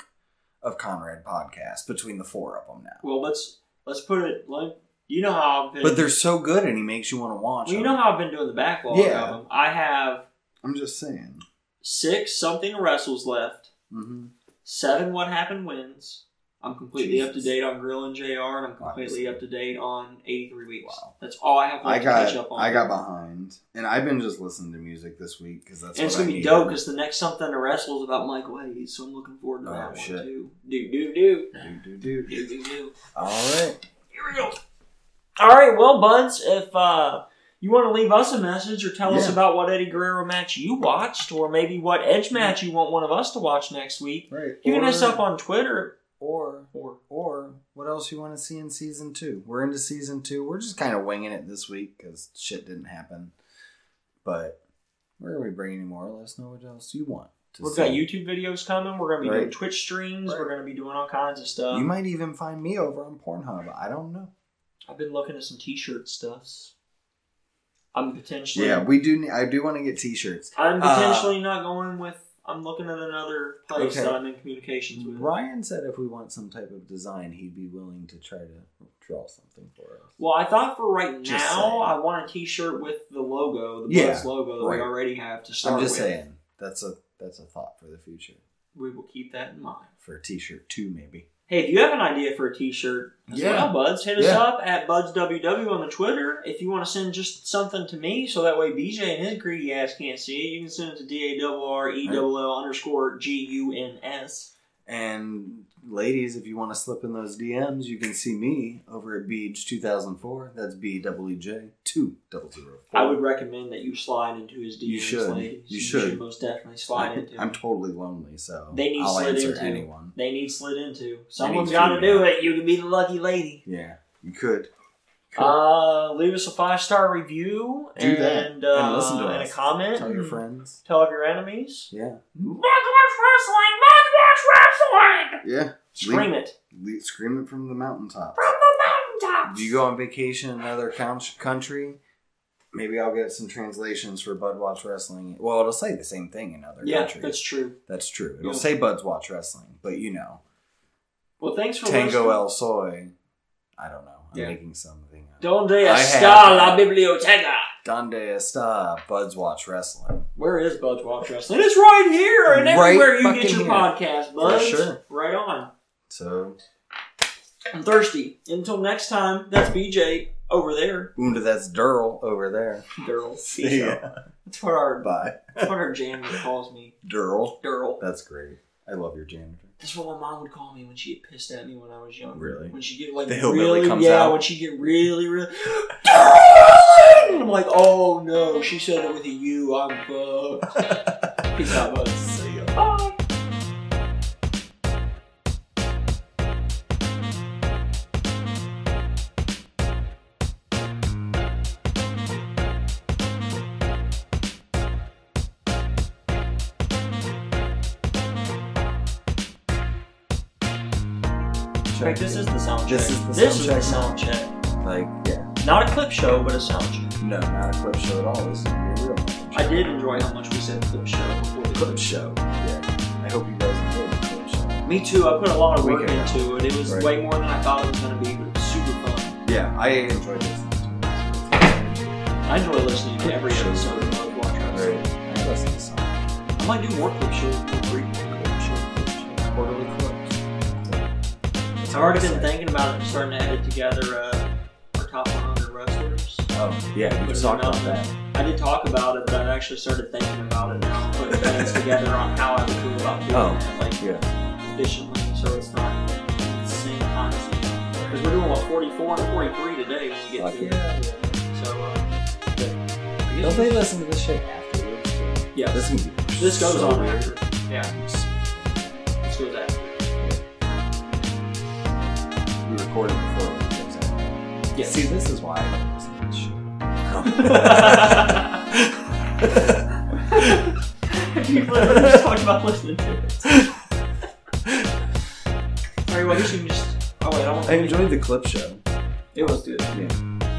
of Conrad podcast between the four of them now. Well, let's let's put it like you know how I've been. But they're so good and he makes you want to watch well, you know how I've been doing the backlog Yeah. of them. I have I'm just saying. six something wrestles left. hmm Seven What Happened When. I'm completely up to date on Grilling JR, and I'm completely up to date on 83 Weeks. Wow. That's all I have I left to catch got up on. I got behind, and I've been just listening to music this week because that's and it's what gonna I be dope because the next something to wrestle is about Michael Hayes, so I'm looking forward to Oh, that one shit. too. Do do do Do, do, do. do do do. All right. Here we go. All right, well, buds, if uh, you want to leave us a message or tell us Yeah. about what Eddie Guerrero match you watched, or maybe what Edge match you want one of us to watch next week, Right. you can Or- hit us up on Twitter. Or Or or what else you want to see in season two? We're into season two. We're just kind of winging it this week because shit didn't happen. But where are we bringing you more? Let us know what else you want. To We've got YouTube videos coming. We're going to be doing Twitch streams. Right. We're going to be doing all kinds of stuff. You might even find me over on Pornhub. I don't know. I've been looking at some T-shirt stuffs. I'm potentially. Yeah, we do. I do want to get T-shirts. I'm Uh, potentially not going with. I'm looking at another place Okay. that I'm in communications with. Ryan said if we want some type of design, he'd be willing to try to draw something for us. Well, I thought for right Just now, saying. I want a T-shirt with the logo, the Yeah, Buzz logo that right. we already have to start I'm just with. saying that's a that's a thought for the future We will keep that in mind. for a T-shirt too, maybe. Hey, if you have an idea for a T-shirt as Yeah. well, Buds, hit us Yeah. up at BudsWW on the Twitter. If you want to send just something to me, so that way BJ and his greedy ass can't see it, you can send it to D A R R E L L underscore G U N S. And ladies, if you want to slip in those DMs, you can see me over at Beach 2004. That's B double E J two double zero four. I would recommend that you slide into his DMs, You should. ladies. You should. most definitely slide I'm, into. I'm totally lonely, so They need I'll slid answer into. anyone. they need slid into. Someone's got to, do it. You can be the lucky lady. Yeah, you could. Could. Uh, leave us a five star review Do and, that. Uh, And listen to and us. a comment. Tell your friends. Tell of your enemies. Yeah, Mud Watch Wrestling! Mud Watch Wrestling! yeah. Scream it Le- scream it from the mountaintop. from the mountaintop! If you go on vacation in another country, maybe I'll get some translations for Bud Watch Wrestling. Well, it'll say the same thing in other Yeah, countries. that's true. That's true. It'll Yeah. say Bud's Watch Wrestling, but you know, Well, thanks for Tango listening. El Soy. I don't know. I'm Yeah. making something up. Donde está la biblioteca? Donde está Bud's Watch Wrestling? Where is Bud's Watch Wrestling? It's right here and Right everywhere you get your here. podcast, Buds. sure. Right on. So, I'm thirsty. Until next time, that's BJ over there. Unda, that's Durl over there. Durl. See ya. That's what our Bye. that's what our janitor calls me. Durl. Durl. That's great. I love your janitor. That's what my mom would call me when she get pissed at me when I was young. Really? When she get like The hillbilly really, comes yeah, out? when she get really, really. I'm like, oh no, she said it with a U. I'm fucked. Peace out, bud. This is the sound check. This is the this sound is check the. Like, yeah. Not a clip show, but a sound check. No, not a clip show at all. This is a real I did enjoy how much we said clip show before the clip show. Yeah. I hope you guys enjoyed the clip show. Me too. I put a lot of work can- into it. It was Right. way more than I thought it was going to be, but it was super fun. Yeah, I enjoyed this. I enjoy listening to every episode of Watch. Right. I listen to some I might do more clip shows I've already been thinking about it, starting to edit together uh, our top 100 wrestlers. Oh, yeah, you can Put about that. I did talk about it, but I've actually started thinking about it now, putting things together on how I would go about doing Oh. it, like Yeah. efficiently, so it's not the same concept. Because we're doing what 44 and 43 today when we get Fuck to yeah. it. So, uh, I Don't they listen to this shit afterwards? Yeah. This, is gonna be This goes so on weird. after. Yeah, recorded before it goes out. Yes. See, this is why I don't listen to this shit. you literally just talked about listening to it. Alright, well, I guess you can just. Oh, wait, I want I enjoyed the clip show. It was good. Yeah.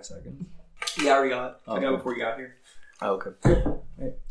Five seconds? Yeah, I already got it. I oh, got it before you got here. Oh, okay.